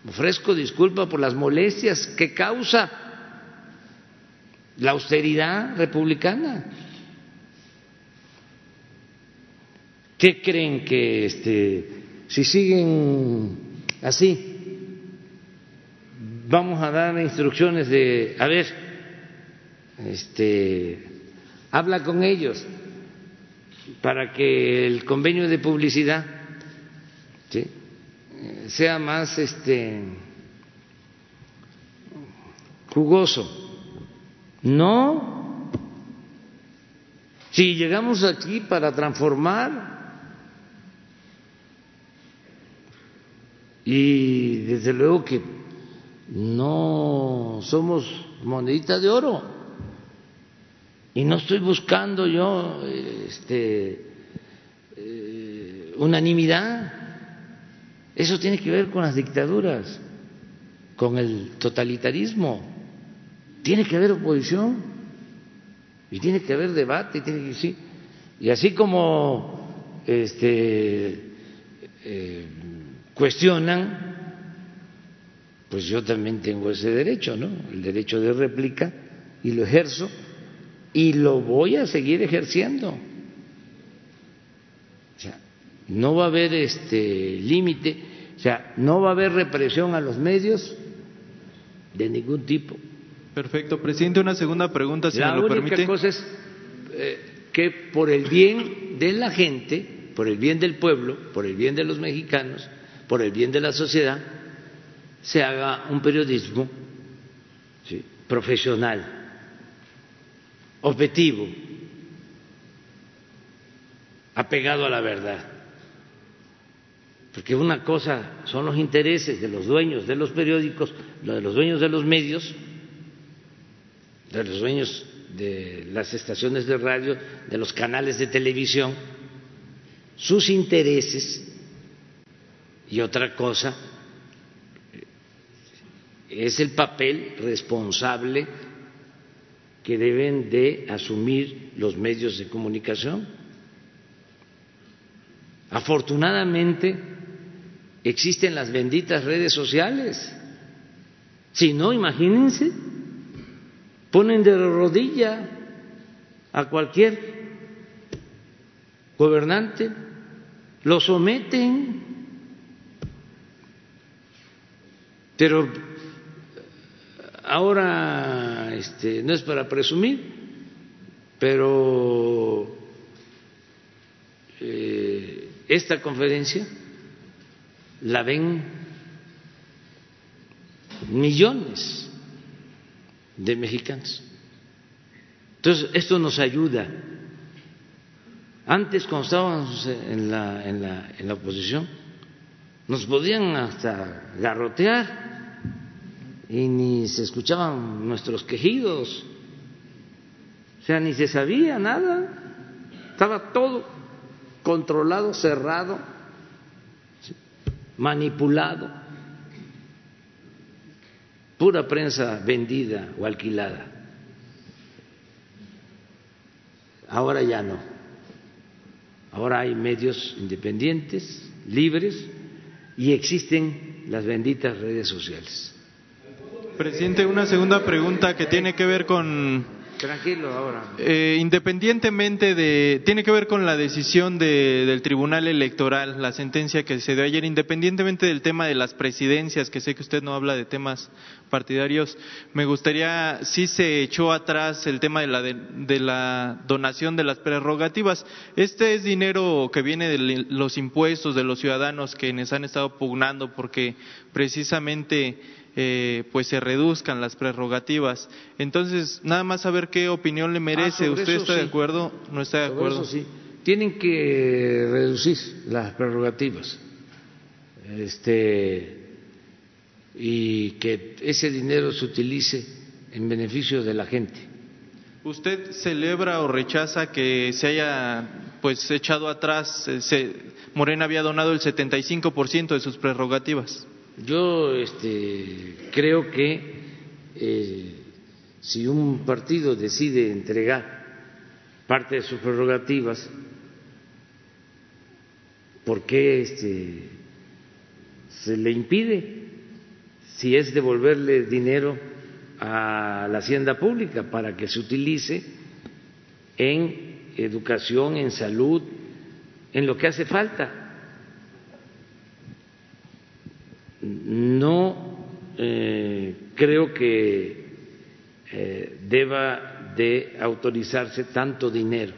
ofrezco disculpa por las molestias que causa la austeridad republicana. ¿Qué creen que este, si siguen así, vamos a dar instrucciones de, a ver, este, habla con ellos para que el convenio de publicidad sea más este jugoso. No. Si llegamos aquí para transformar y desde luego que no somos monedita de oro. Y no estoy buscando yo este, eh, unanimidad. Eso tiene que ver con las dictaduras, con el totalitarismo. Tiene que haber oposición y tiene que haber debate. Y, tiene que, sí. y así como este, eh, cuestionan, pues yo también tengo ese derecho, ¿no? El derecho de réplica y lo ejerzo y lo voy a seguir ejerciendo. O sea, no va a haber este límite, o sea, no va a haber represión a los medios de ningún tipo. Perfecto, presidente, una segunda pregunta, si la me lo única permite. cosa es eh, que por el bien de la gente, por el bien del pueblo, por el bien de los mexicanos, por el bien de la sociedad, se haga un periodismo profesional objetivo, apegado a la verdad. Porque una cosa son los intereses de los dueños de los periódicos, de los dueños de los medios, de los dueños de las estaciones de radio, de los canales de televisión, sus intereses, y otra cosa es el papel responsable que deben de asumir los medios de comunicación. Afortunadamente existen las benditas redes sociales. Si no, imagínense, ponen de rodilla a cualquier gobernante, lo someten, pero ahora este, no es para presumir, pero eh, esta conferencia la ven millones de mexicanos. Entonces, esto nos ayuda. Antes, cuando estábamos en la, en la, en la oposición, nos podían hasta garrotear y ni se escuchaban nuestros quejidos, o sea, ni se sabía nada, estaba todo controlado, cerrado, manipulado, pura prensa vendida o alquilada. Ahora ya no, ahora hay medios independientes, libres, y existen las benditas redes sociales. Presidente, una segunda pregunta que tiene que ver con Tranquilo ahora. Eh, independientemente de, tiene que ver con la decisión de, del Tribunal Electoral, la sentencia que se dio ayer, independientemente del tema de las presidencias, que sé que usted no habla de temas partidarios, me gustaría, si se echó atrás el tema de la, de la donación de las prerrogativas. Este es dinero que viene de los impuestos de los ciudadanos quienes han estado pugnando porque precisamente eh, pues se reduzcan las prerrogativas. Entonces, nada más saber qué opinión le merece. Ah, ¿Usted está sí. de acuerdo? ¿No está de Sobre acuerdo? eso sí. Tienen que reducir las prerrogativas. Este y que ese dinero se utilice en beneficio de la gente. ¿Usted celebra o rechaza que se haya pues echado atrás, eh, se, Morena había donado el 75% de sus prerrogativas? Yo este, creo que eh, si un partido decide entregar parte de sus prerrogativas, ¿por qué este, se le impide? Si es devolverle dinero a la hacienda pública para que se utilice en educación, en salud, en lo que hace falta. No eh, creo que eh, deba de autorizarse tanto dinero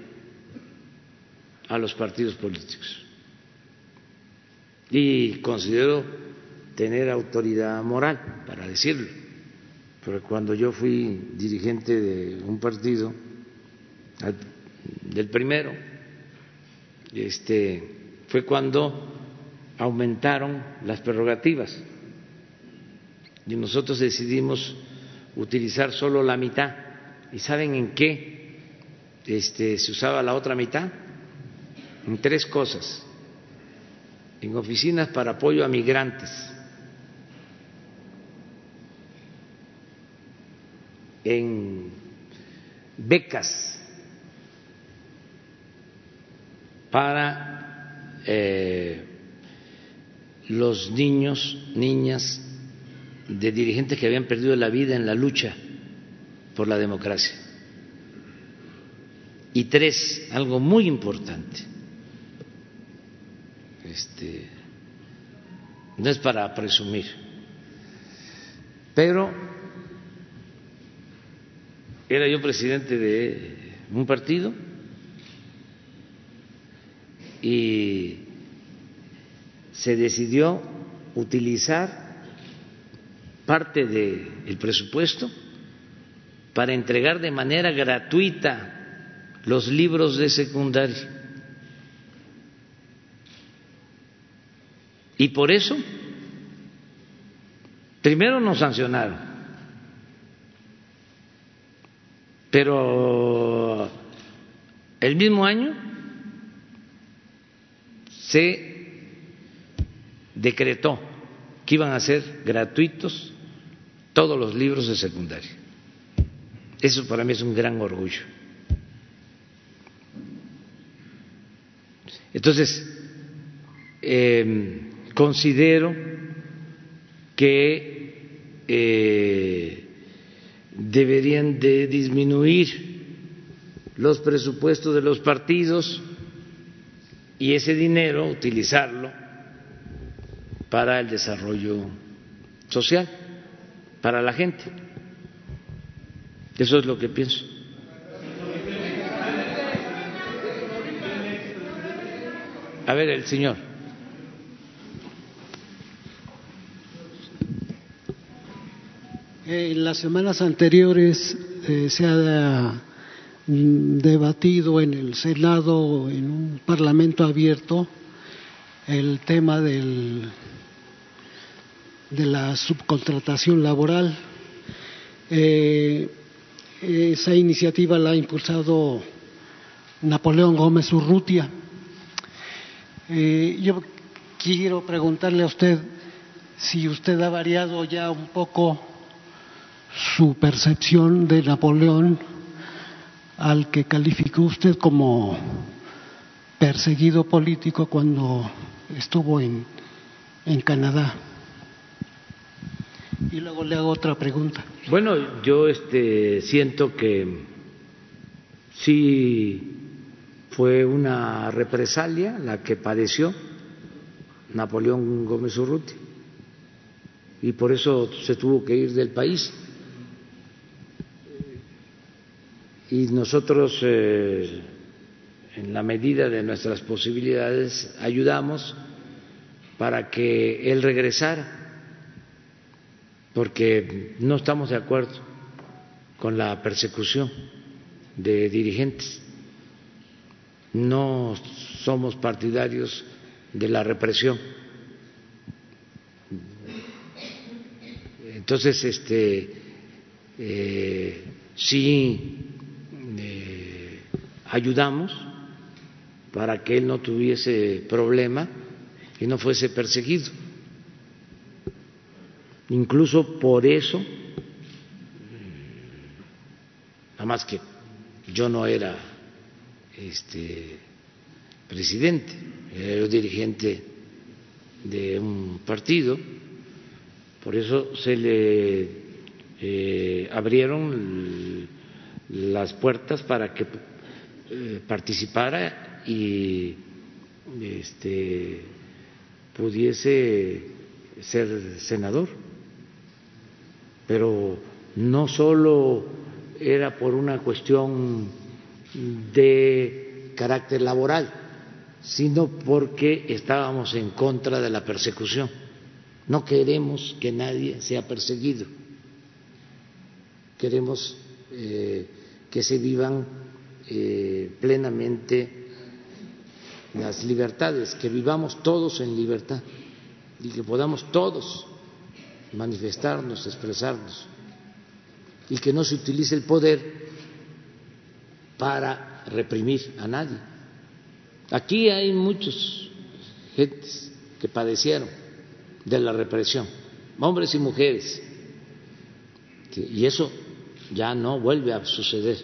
a los partidos políticos. Y considero tener autoridad moral para decirlo, porque cuando yo fui dirigente de un partido, del primero, este, fue cuando aumentaron las prerrogativas y nosotros decidimos utilizar solo la mitad. ¿Y saben en qué este, se usaba la otra mitad? En tres cosas. En oficinas para apoyo a migrantes. En becas para eh, los niños, niñas de dirigentes que habían perdido la vida en la lucha por la democracia. Y tres, algo muy importante, este, no es para presumir, pero era yo presidente de un partido y se decidió utilizar parte del presupuesto para entregar de manera gratuita los libros de secundaria. Y por eso, primero nos sancionaron, pero el mismo año se decretó que iban a ser gratuitos todos los libros de secundaria. Eso para mí es un gran orgullo. Entonces, em, considero que eh, deberían de disminuir los presupuestos de los partidos y ese dinero utilizarlo para el desarrollo social para la gente. Eso es lo que pienso. A ver, el señor. En las semanas anteriores eh, se ha mm, debatido en el Senado, en un parlamento abierto, el tema del de la subcontratación laboral. Eh, esa iniciativa la ha impulsado Napoleón Gómez Urrutia. Eh, yo quiero preguntarle a usted si usted ha variado ya un poco su percepción de Napoleón al que calificó usted como perseguido político cuando estuvo en, en Canadá. Y luego le hago otra pregunta. Bueno, yo este, siento que sí fue una represalia la que padeció Napoleón Gómez Urruti y por eso se tuvo que ir del país. Y nosotros, eh, en la medida de nuestras posibilidades, ayudamos para que él regresara porque no estamos de acuerdo con la persecución de dirigentes. No somos partidarios de la represión. Entonces, este, eh, sí eh, ayudamos para que él no tuviese problema y no fuese perseguido. Incluso por eso más que yo no era este presidente, era dirigente de un partido, por eso se le eh, abrieron las puertas para que eh, participara y este, pudiese ser senador. Pero no solo era por una cuestión de carácter laboral, sino porque estábamos en contra de la persecución. No queremos que nadie sea perseguido. Queremos eh, que se vivan eh, plenamente las libertades, que vivamos todos en libertad y que podamos todos manifestarnos, expresarnos y que no se utilice el poder para reprimir a nadie. Aquí hay muchos gentes que padecieron de la represión, hombres y mujeres, y eso ya no vuelve a suceder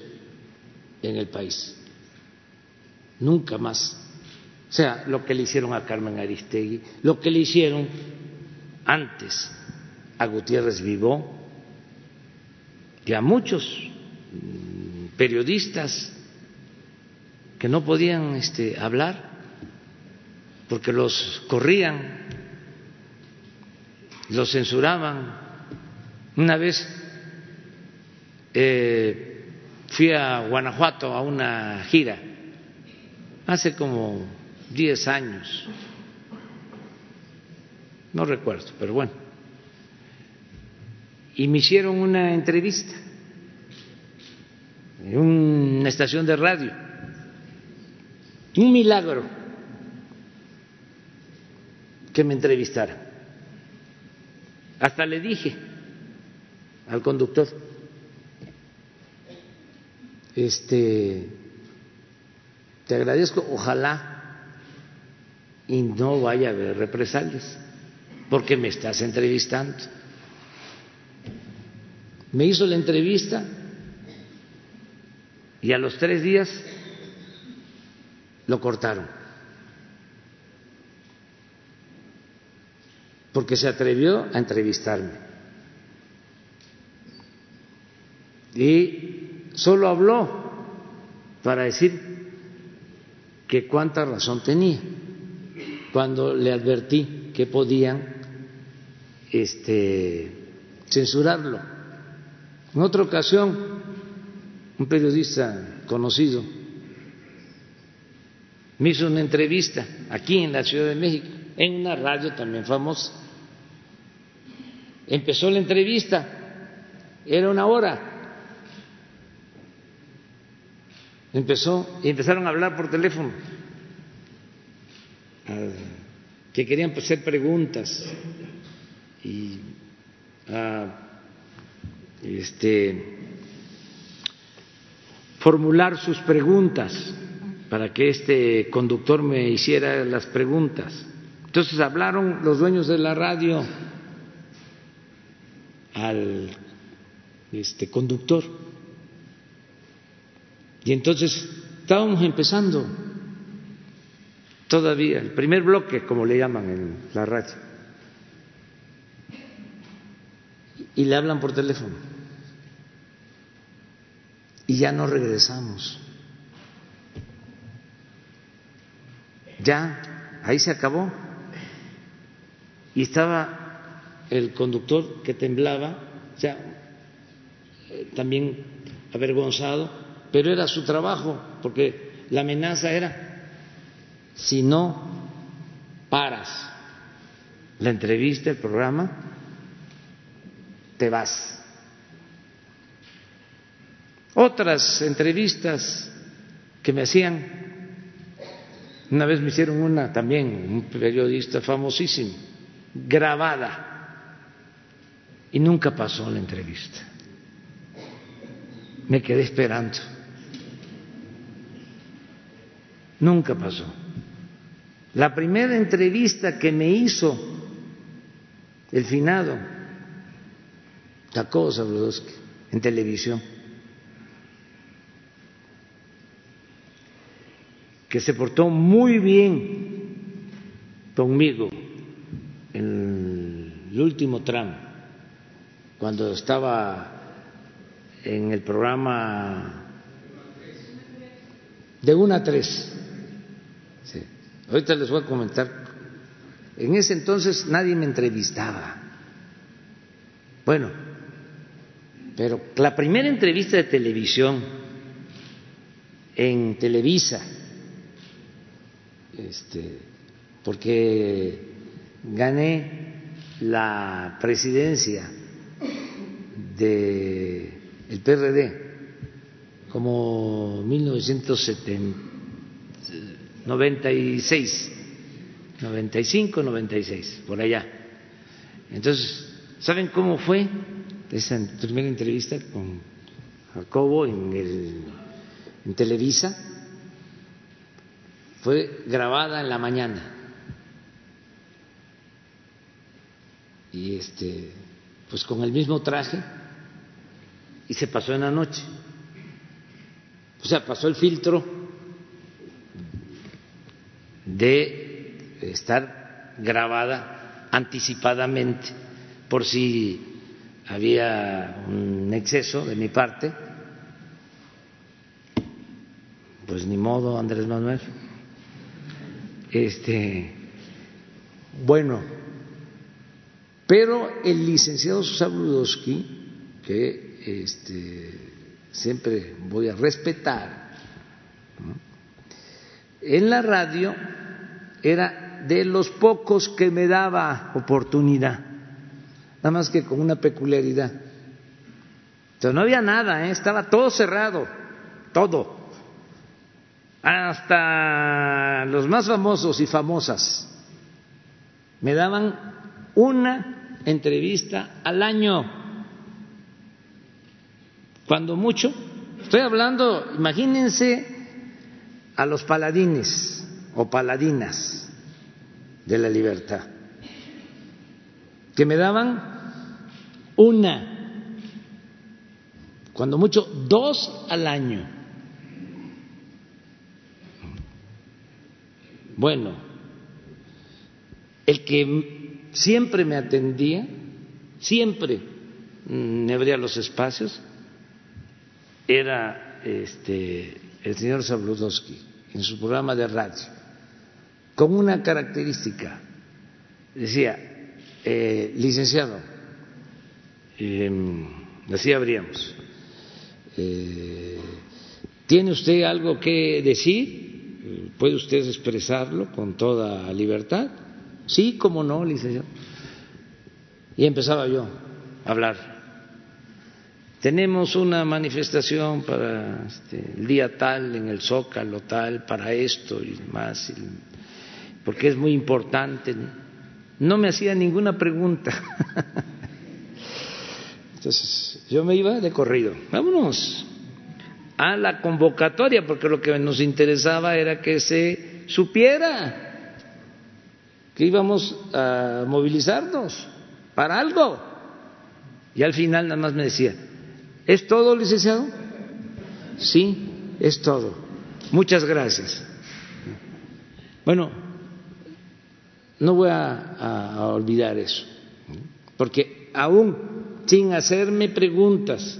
en el país, nunca más. O sea, lo que le hicieron a Carmen Aristegui, lo que le hicieron antes a Gutiérrez Vivó y a muchos mm, periodistas que no podían este, hablar porque los corrían, los censuraban. Una vez eh, fui a Guanajuato a una gira, hace como 10 años, no recuerdo, pero bueno, y me hicieron una entrevista en una estación de radio, un milagro que me entrevistara. Hasta le dije al conductor, este, te agradezco, ojalá y no vaya a haber represalias, porque me estás entrevistando. Me hizo la entrevista y a los tres días lo cortaron, porque se atrevió a entrevistarme. Y solo habló para decir que cuánta razón tenía cuando le advertí que podían este, censurarlo. En otra ocasión, un periodista conocido me hizo una entrevista aquí en la Ciudad de México, en una radio también famosa. Empezó la entrevista, era una hora. Empezó y empezaron a hablar por teléfono que querían hacer preguntas y este, formular sus preguntas para que este conductor me hiciera las preguntas. Entonces hablaron los dueños de la radio al este conductor y entonces estábamos empezando todavía, el primer bloque, como le llaman en la radio. Y le hablan por teléfono. Y ya no regresamos. Ya, ahí se acabó. Y estaba el conductor que temblaba, sea, eh, también avergonzado, pero era su trabajo, porque la amenaza era si no paras la entrevista, el programa, te vas. Otras entrevistas que me hacían, una vez me hicieron una también, un periodista famosísimo, grabada, y nunca pasó la entrevista. Me quedé esperando. Nunca pasó. La primera entrevista que me hizo el finado Jacobo Zabludowski en televisión que se portó muy bien conmigo en el último tramo, cuando estaba en el programa de una a tres. Ahorita les voy a comentar. En ese entonces nadie me entrevistaba. Bueno, pero la primera entrevista de televisión en Televisa, este, porque gané la presidencia del el PRD como 1996, 95, 96, por allá. Entonces, ¿saben cómo fue esa primera entrevista con Jacobo en, el, en Televisa? Fue grabada en la mañana. Y este, pues con el mismo traje y se pasó en la noche. O sea, pasó el filtro de estar grabada anticipadamente por si había un exceso de mi parte. Pues ni modo, Andrés Manuel. Este, bueno, pero el licenciado Susabludowski, que este, siempre voy a respetar, en la radio era de los pocos que me daba oportunidad, nada más que con una peculiaridad. Entonces no había nada, ¿eh? estaba todo cerrado, todo. Hasta los más famosos y famosas me daban una entrevista al año cuando mucho, estoy hablando, imagínense a los paladines o paladinas de la libertad, que me daban una, cuando mucho, dos al año. Bueno, el que siempre me atendía, siempre me abría los espacios, era este, el señor Sabludowski en su programa de radio, con una característica. Decía, eh, licenciado, eh, así habríamos, eh, ¿tiene usted algo que decir? ¿Puede usted expresarlo con toda libertad? Sí, como no, licenciado. Y empezaba yo a hablar tenemos una manifestación para este, el día tal en el Zócalo tal para esto y demás, porque es muy importante. No me hacía ninguna pregunta. Entonces yo me iba de corrido. Vámonos a la convocatoria, porque lo que nos interesaba era que se supiera que íbamos a movilizarnos para algo. Y al final nada más me decía, ¿Es todo, licenciado? Sí, es todo. Muchas gracias. Bueno, no voy a, olvidar eso, porque aún sin hacerme preguntas,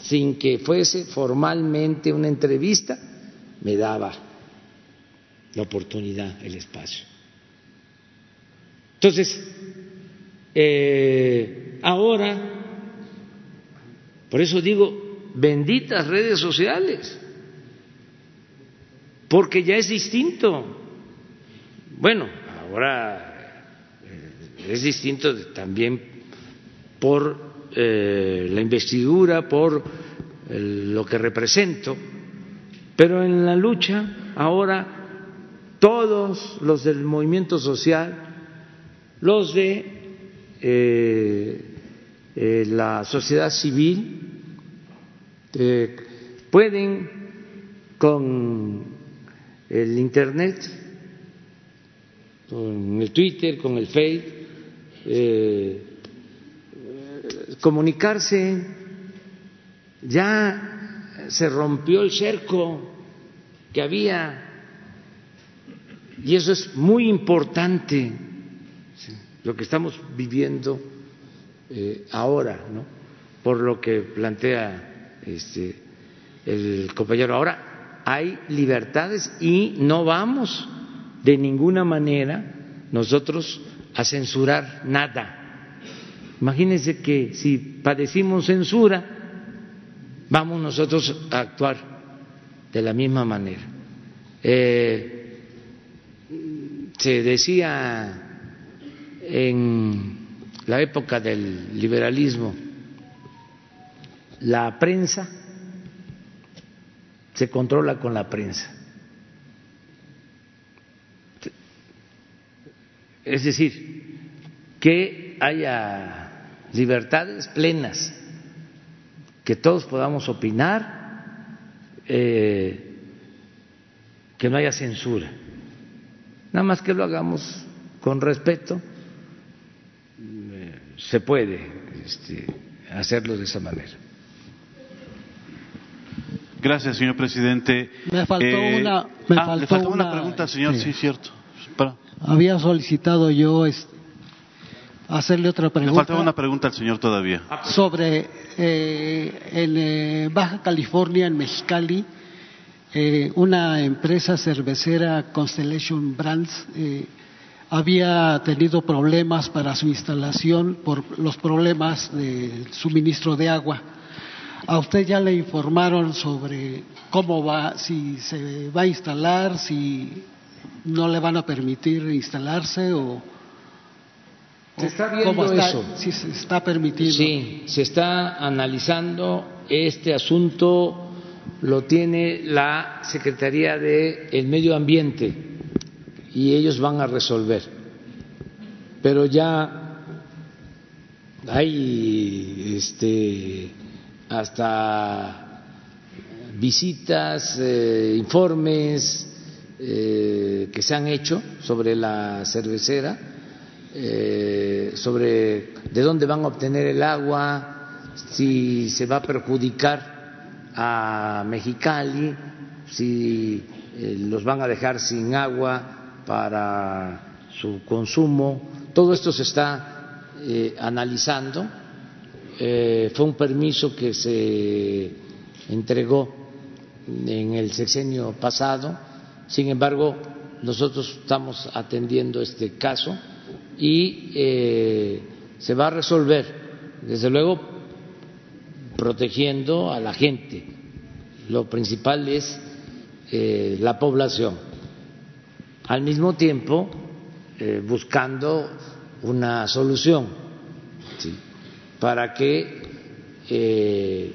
sin que fuese formalmente una entrevista, me daba la oportunidad, el espacio. Entonces, eh, ahora por eso digo, benditas redes sociales, porque ya es distinto. Bueno, ahora eh, es distinto también por eh, la investidura, por lo que represento, pero en la lucha ahora todos los del movimiento social, los de eh, la sociedad civil, eh, pueden con el Internet, con el Twitter, con el Facebook, eh, comunicarse. Ya se rompió el cerco que había, y eso es muy importante, lo que estamos viviendo eh, ahora, por lo que plantea este, el compañero. Ahora hay libertades y no vamos de ninguna manera nosotros a censurar nada. Imagínense que si padecimos censura, vamos nosotros a actuar de la misma manera. Eh, se decía en la época del liberalismo, la prensa se controla con la prensa. Es decir, que haya libertades plenas, que todos podamos opinar, eh, que no haya censura. Nada más que lo hagamos con respeto, eh, se puede este, hacerlo de esa manera. Gracias, señor presidente. Me faltó Eh, una, me ah, faltó le faltó una, una, pregunta, señor. sí. Sí, cierto. Para- Había solicitado yo es- hacerle otra Le pregunta faltaba una pregunta al señor todavía. sobre eh, en eh, Baja California, en Mexicali, eh, una empresa cervecera Constellation Brands eh, había tenido problemas para su instalación por los problemas del suministro de agua. A usted ya le informaron sobre cómo va, si se va a instalar, si no le van a permitir instalarse o Se está cómo viendo está, eso. si se está permitido. Sí, se está analizando este asunto, lo tiene la Secretaría de el Medio Ambiente y ellos van a resolver. Pero ya hay este hasta visitas, eh, informes eh, que se han hecho sobre la cervecera eh, sobre de dónde van a obtener el agua, si se va a perjudicar a Mexicali, si eh, los van a dejar sin agua para su consumo. Todo esto se está eh, analizando. Eh, fue un permiso que se entregó en el sexenio pasado. Sin embargo, nosotros estamos atendiendo este caso y eh, se va a resolver, desde luego, protegiendo a la gente. Lo principal es eh, la población. Al mismo tiempo, eh, buscando una solución para que eh,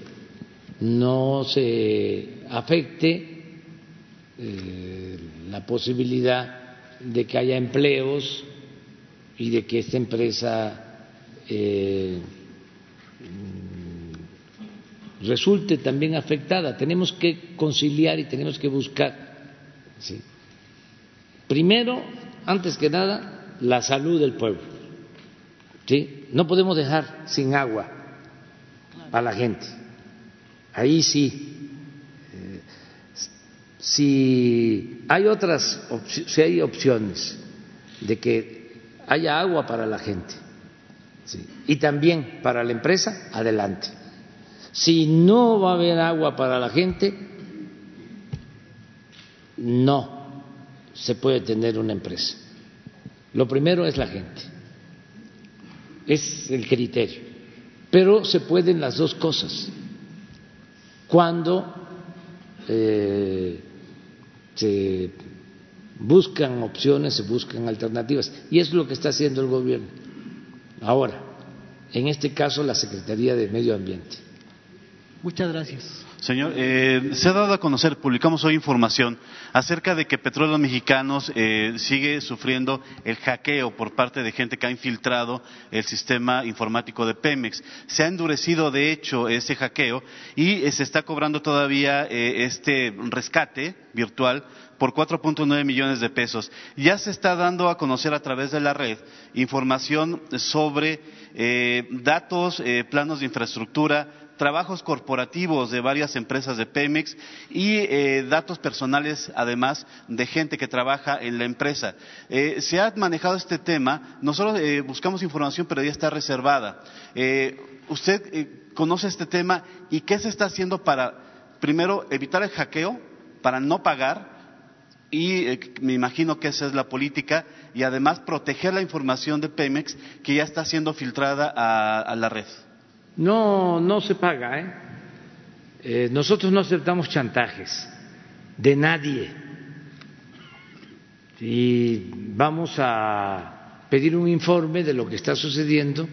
no se afecte la posibilidad de que haya empleos y de que esta empresa eh, mm, resulte también afectada. Tenemos que conciliar y tenemos que buscar, ¿sí? primero, antes que nada, la salud del pueblo. ¿sí? No podemos dejar sin agua a la gente. Ahí sí. eh, si hay otras, si hay opciones de que haya agua para la gente y también para la empresa, adelante. Si no va a haber agua para la gente, no se puede tener una empresa. Lo primero es la gente, es el criterio, pero se pueden las dos cosas. Cuando eh, se buscan opciones, se buscan alternativas. Y es lo que está haciendo el gobierno. Ahora, en este caso, la Secretaría de Medio Ambiente. Muchas gracias. Señor, eh, se ha dado a conocer, publicamos hoy información acerca de que Petróleos Mexicanos eh, sigue sufriendo el hackeo por parte de gente que ha infiltrado el sistema informático de Pemex. Se ha endurecido, de hecho, ese hackeo y eh, se está cobrando todavía eh, este rescate virtual por 4.9 millones de pesos. Ya se está dando a conocer a través de la red información sobre eh, datos, eh, planos de infraestructura, trabajos corporativos de varias empresas de Pemex y eh, datos personales, además, de gente que trabaja en la empresa. Se ha manejado este tema, nosotros eh, buscamos información, pero ya está reservada. ¿Usted conoce este tema y qué se está haciendo para, primero, evitar el hackeo, para no pagar? Y me imagino que esa es la política y además proteger la información de Pemex que ya está siendo filtrada a la red. No, no se paga. ¿eh? ¿eh? nosotros no aceptamos chantajes de nadie y vamos a pedir un informe de lo que está sucediendo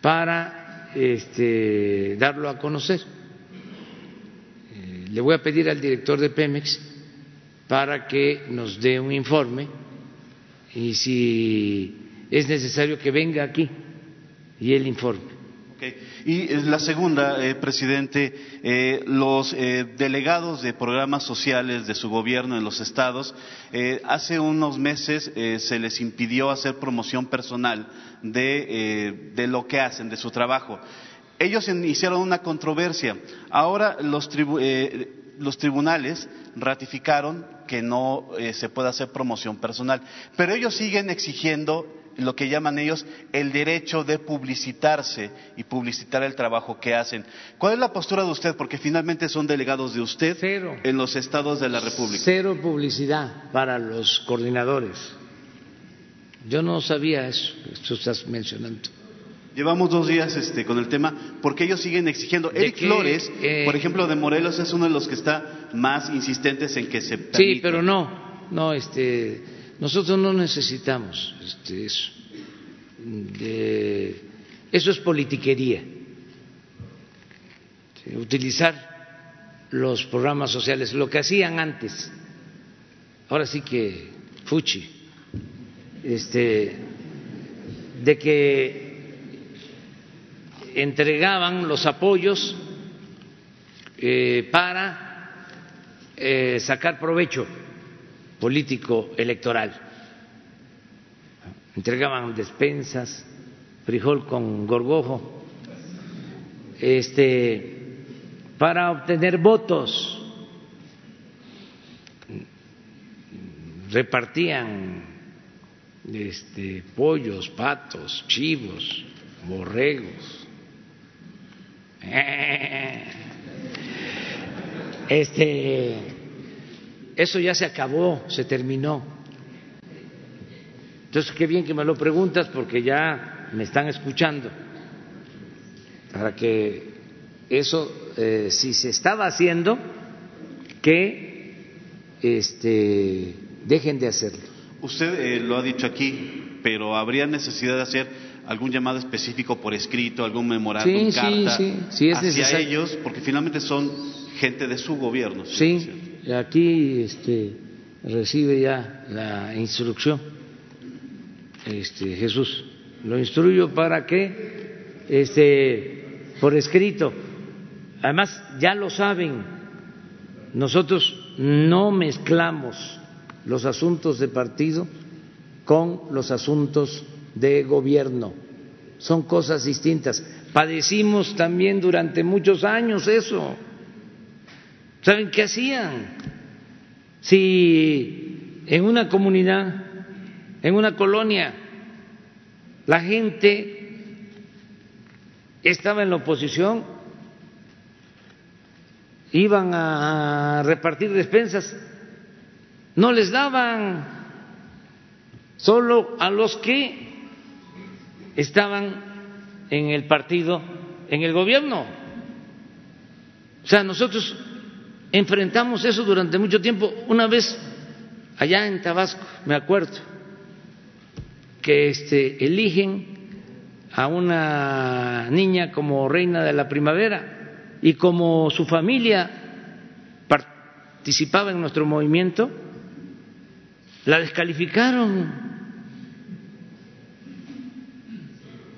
para este, darlo a conocer. Eh, le voy a pedir al director de Pemex para que nos dé un informe y si es necesario que venga aquí y el informe. Y la segunda, eh, presidente, eh, los eh, delegados de programas sociales de su gobierno en los estados, hace unos meses se les impidió hacer promoción personal de, de, lo que hacen, de su trabajo. Ellos iniciaron una controversia. Ahora los, los tribunales ratificaron que no se puede hacer promoción personal, pero ellos siguen exigiendo lo que llaman ellos el derecho de publicitarse y publicitar el trabajo que hacen. ¿Cuál es la postura de usted? Porque finalmente son delegados de usted en los estados de la República. Cero publicidad para los coordinadores. Yo no sabía eso que tú estás mencionando. Llevamos dos días este, con el tema porque ellos siguen exigiendo. Eric Flores, eh, por ejemplo, de Morelos, es uno de los que está más insistentes en que se Sí, pero no, no, este, nosotros no necesitamos este, eso. eso es politiquería. Utilizar los programas sociales, lo que hacían antes. Ahora sí que fuchi. Este, de que entregaban los apoyos eh, para eh, sacar provecho político electoral. Entregaban despensas, frijol con gorgojo, este, para obtener votos. Repartían este, pollos, patos, chivos, borregos. Este eso ya se acabó, se terminó. Entonces, qué bien que me lo preguntas porque ya me están escuchando. Para que eso, eh, si se estaba haciendo, que este, dejen de hacerlo. Usted eh, lo ha dicho aquí, pero habría necesidad de hacer algún llamado específico por escrito, algún memorándum, sí, carta sí, sí, es hacia ellos, porque finalmente son gente de su gobierno. Sí, aquí este, recibe ya la instrucción, este, Jesús, lo instruyo para que, este, por escrito, además ya lo saben, nosotros no mezclamos los asuntos de partido con los asuntos de gobierno, son cosas distintas. Padecimos también durante muchos años eso ¿Saben qué hacían? Si en una comunidad, en una colonia, la gente estaba en la oposición, iban a repartir despensas, no les daban solo a los que estaban en el partido, en el gobierno. O sea, nosotros enfrentamos eso durante mucho tiempo. Una vez allá en Tabasco, me acuerdo, que este, eligen a una niña como reina de la primavera y como su familia participaba en nuestro movimiento, la descalificaron.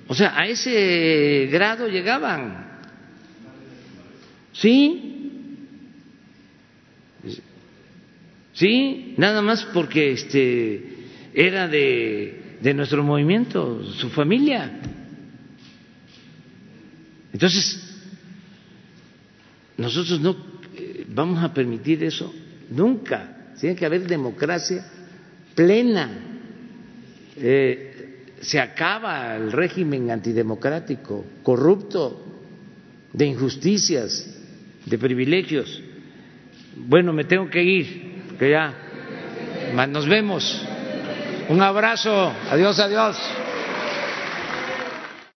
O sea, a ese grado llegaban. Sí, Sí, nada más porque este era de, de nuestro movimiento, su familia. Entonces, nosotros no eh, vamos a permitir eso nunca. Tiene que haber democracia plena. Eh, se acaba el régimen antidemocrático, corrupto, de injusticias, de privilegios. Bueno, me tengo que ir, que ya nos vemos. Un abrazo, adiós, adiós.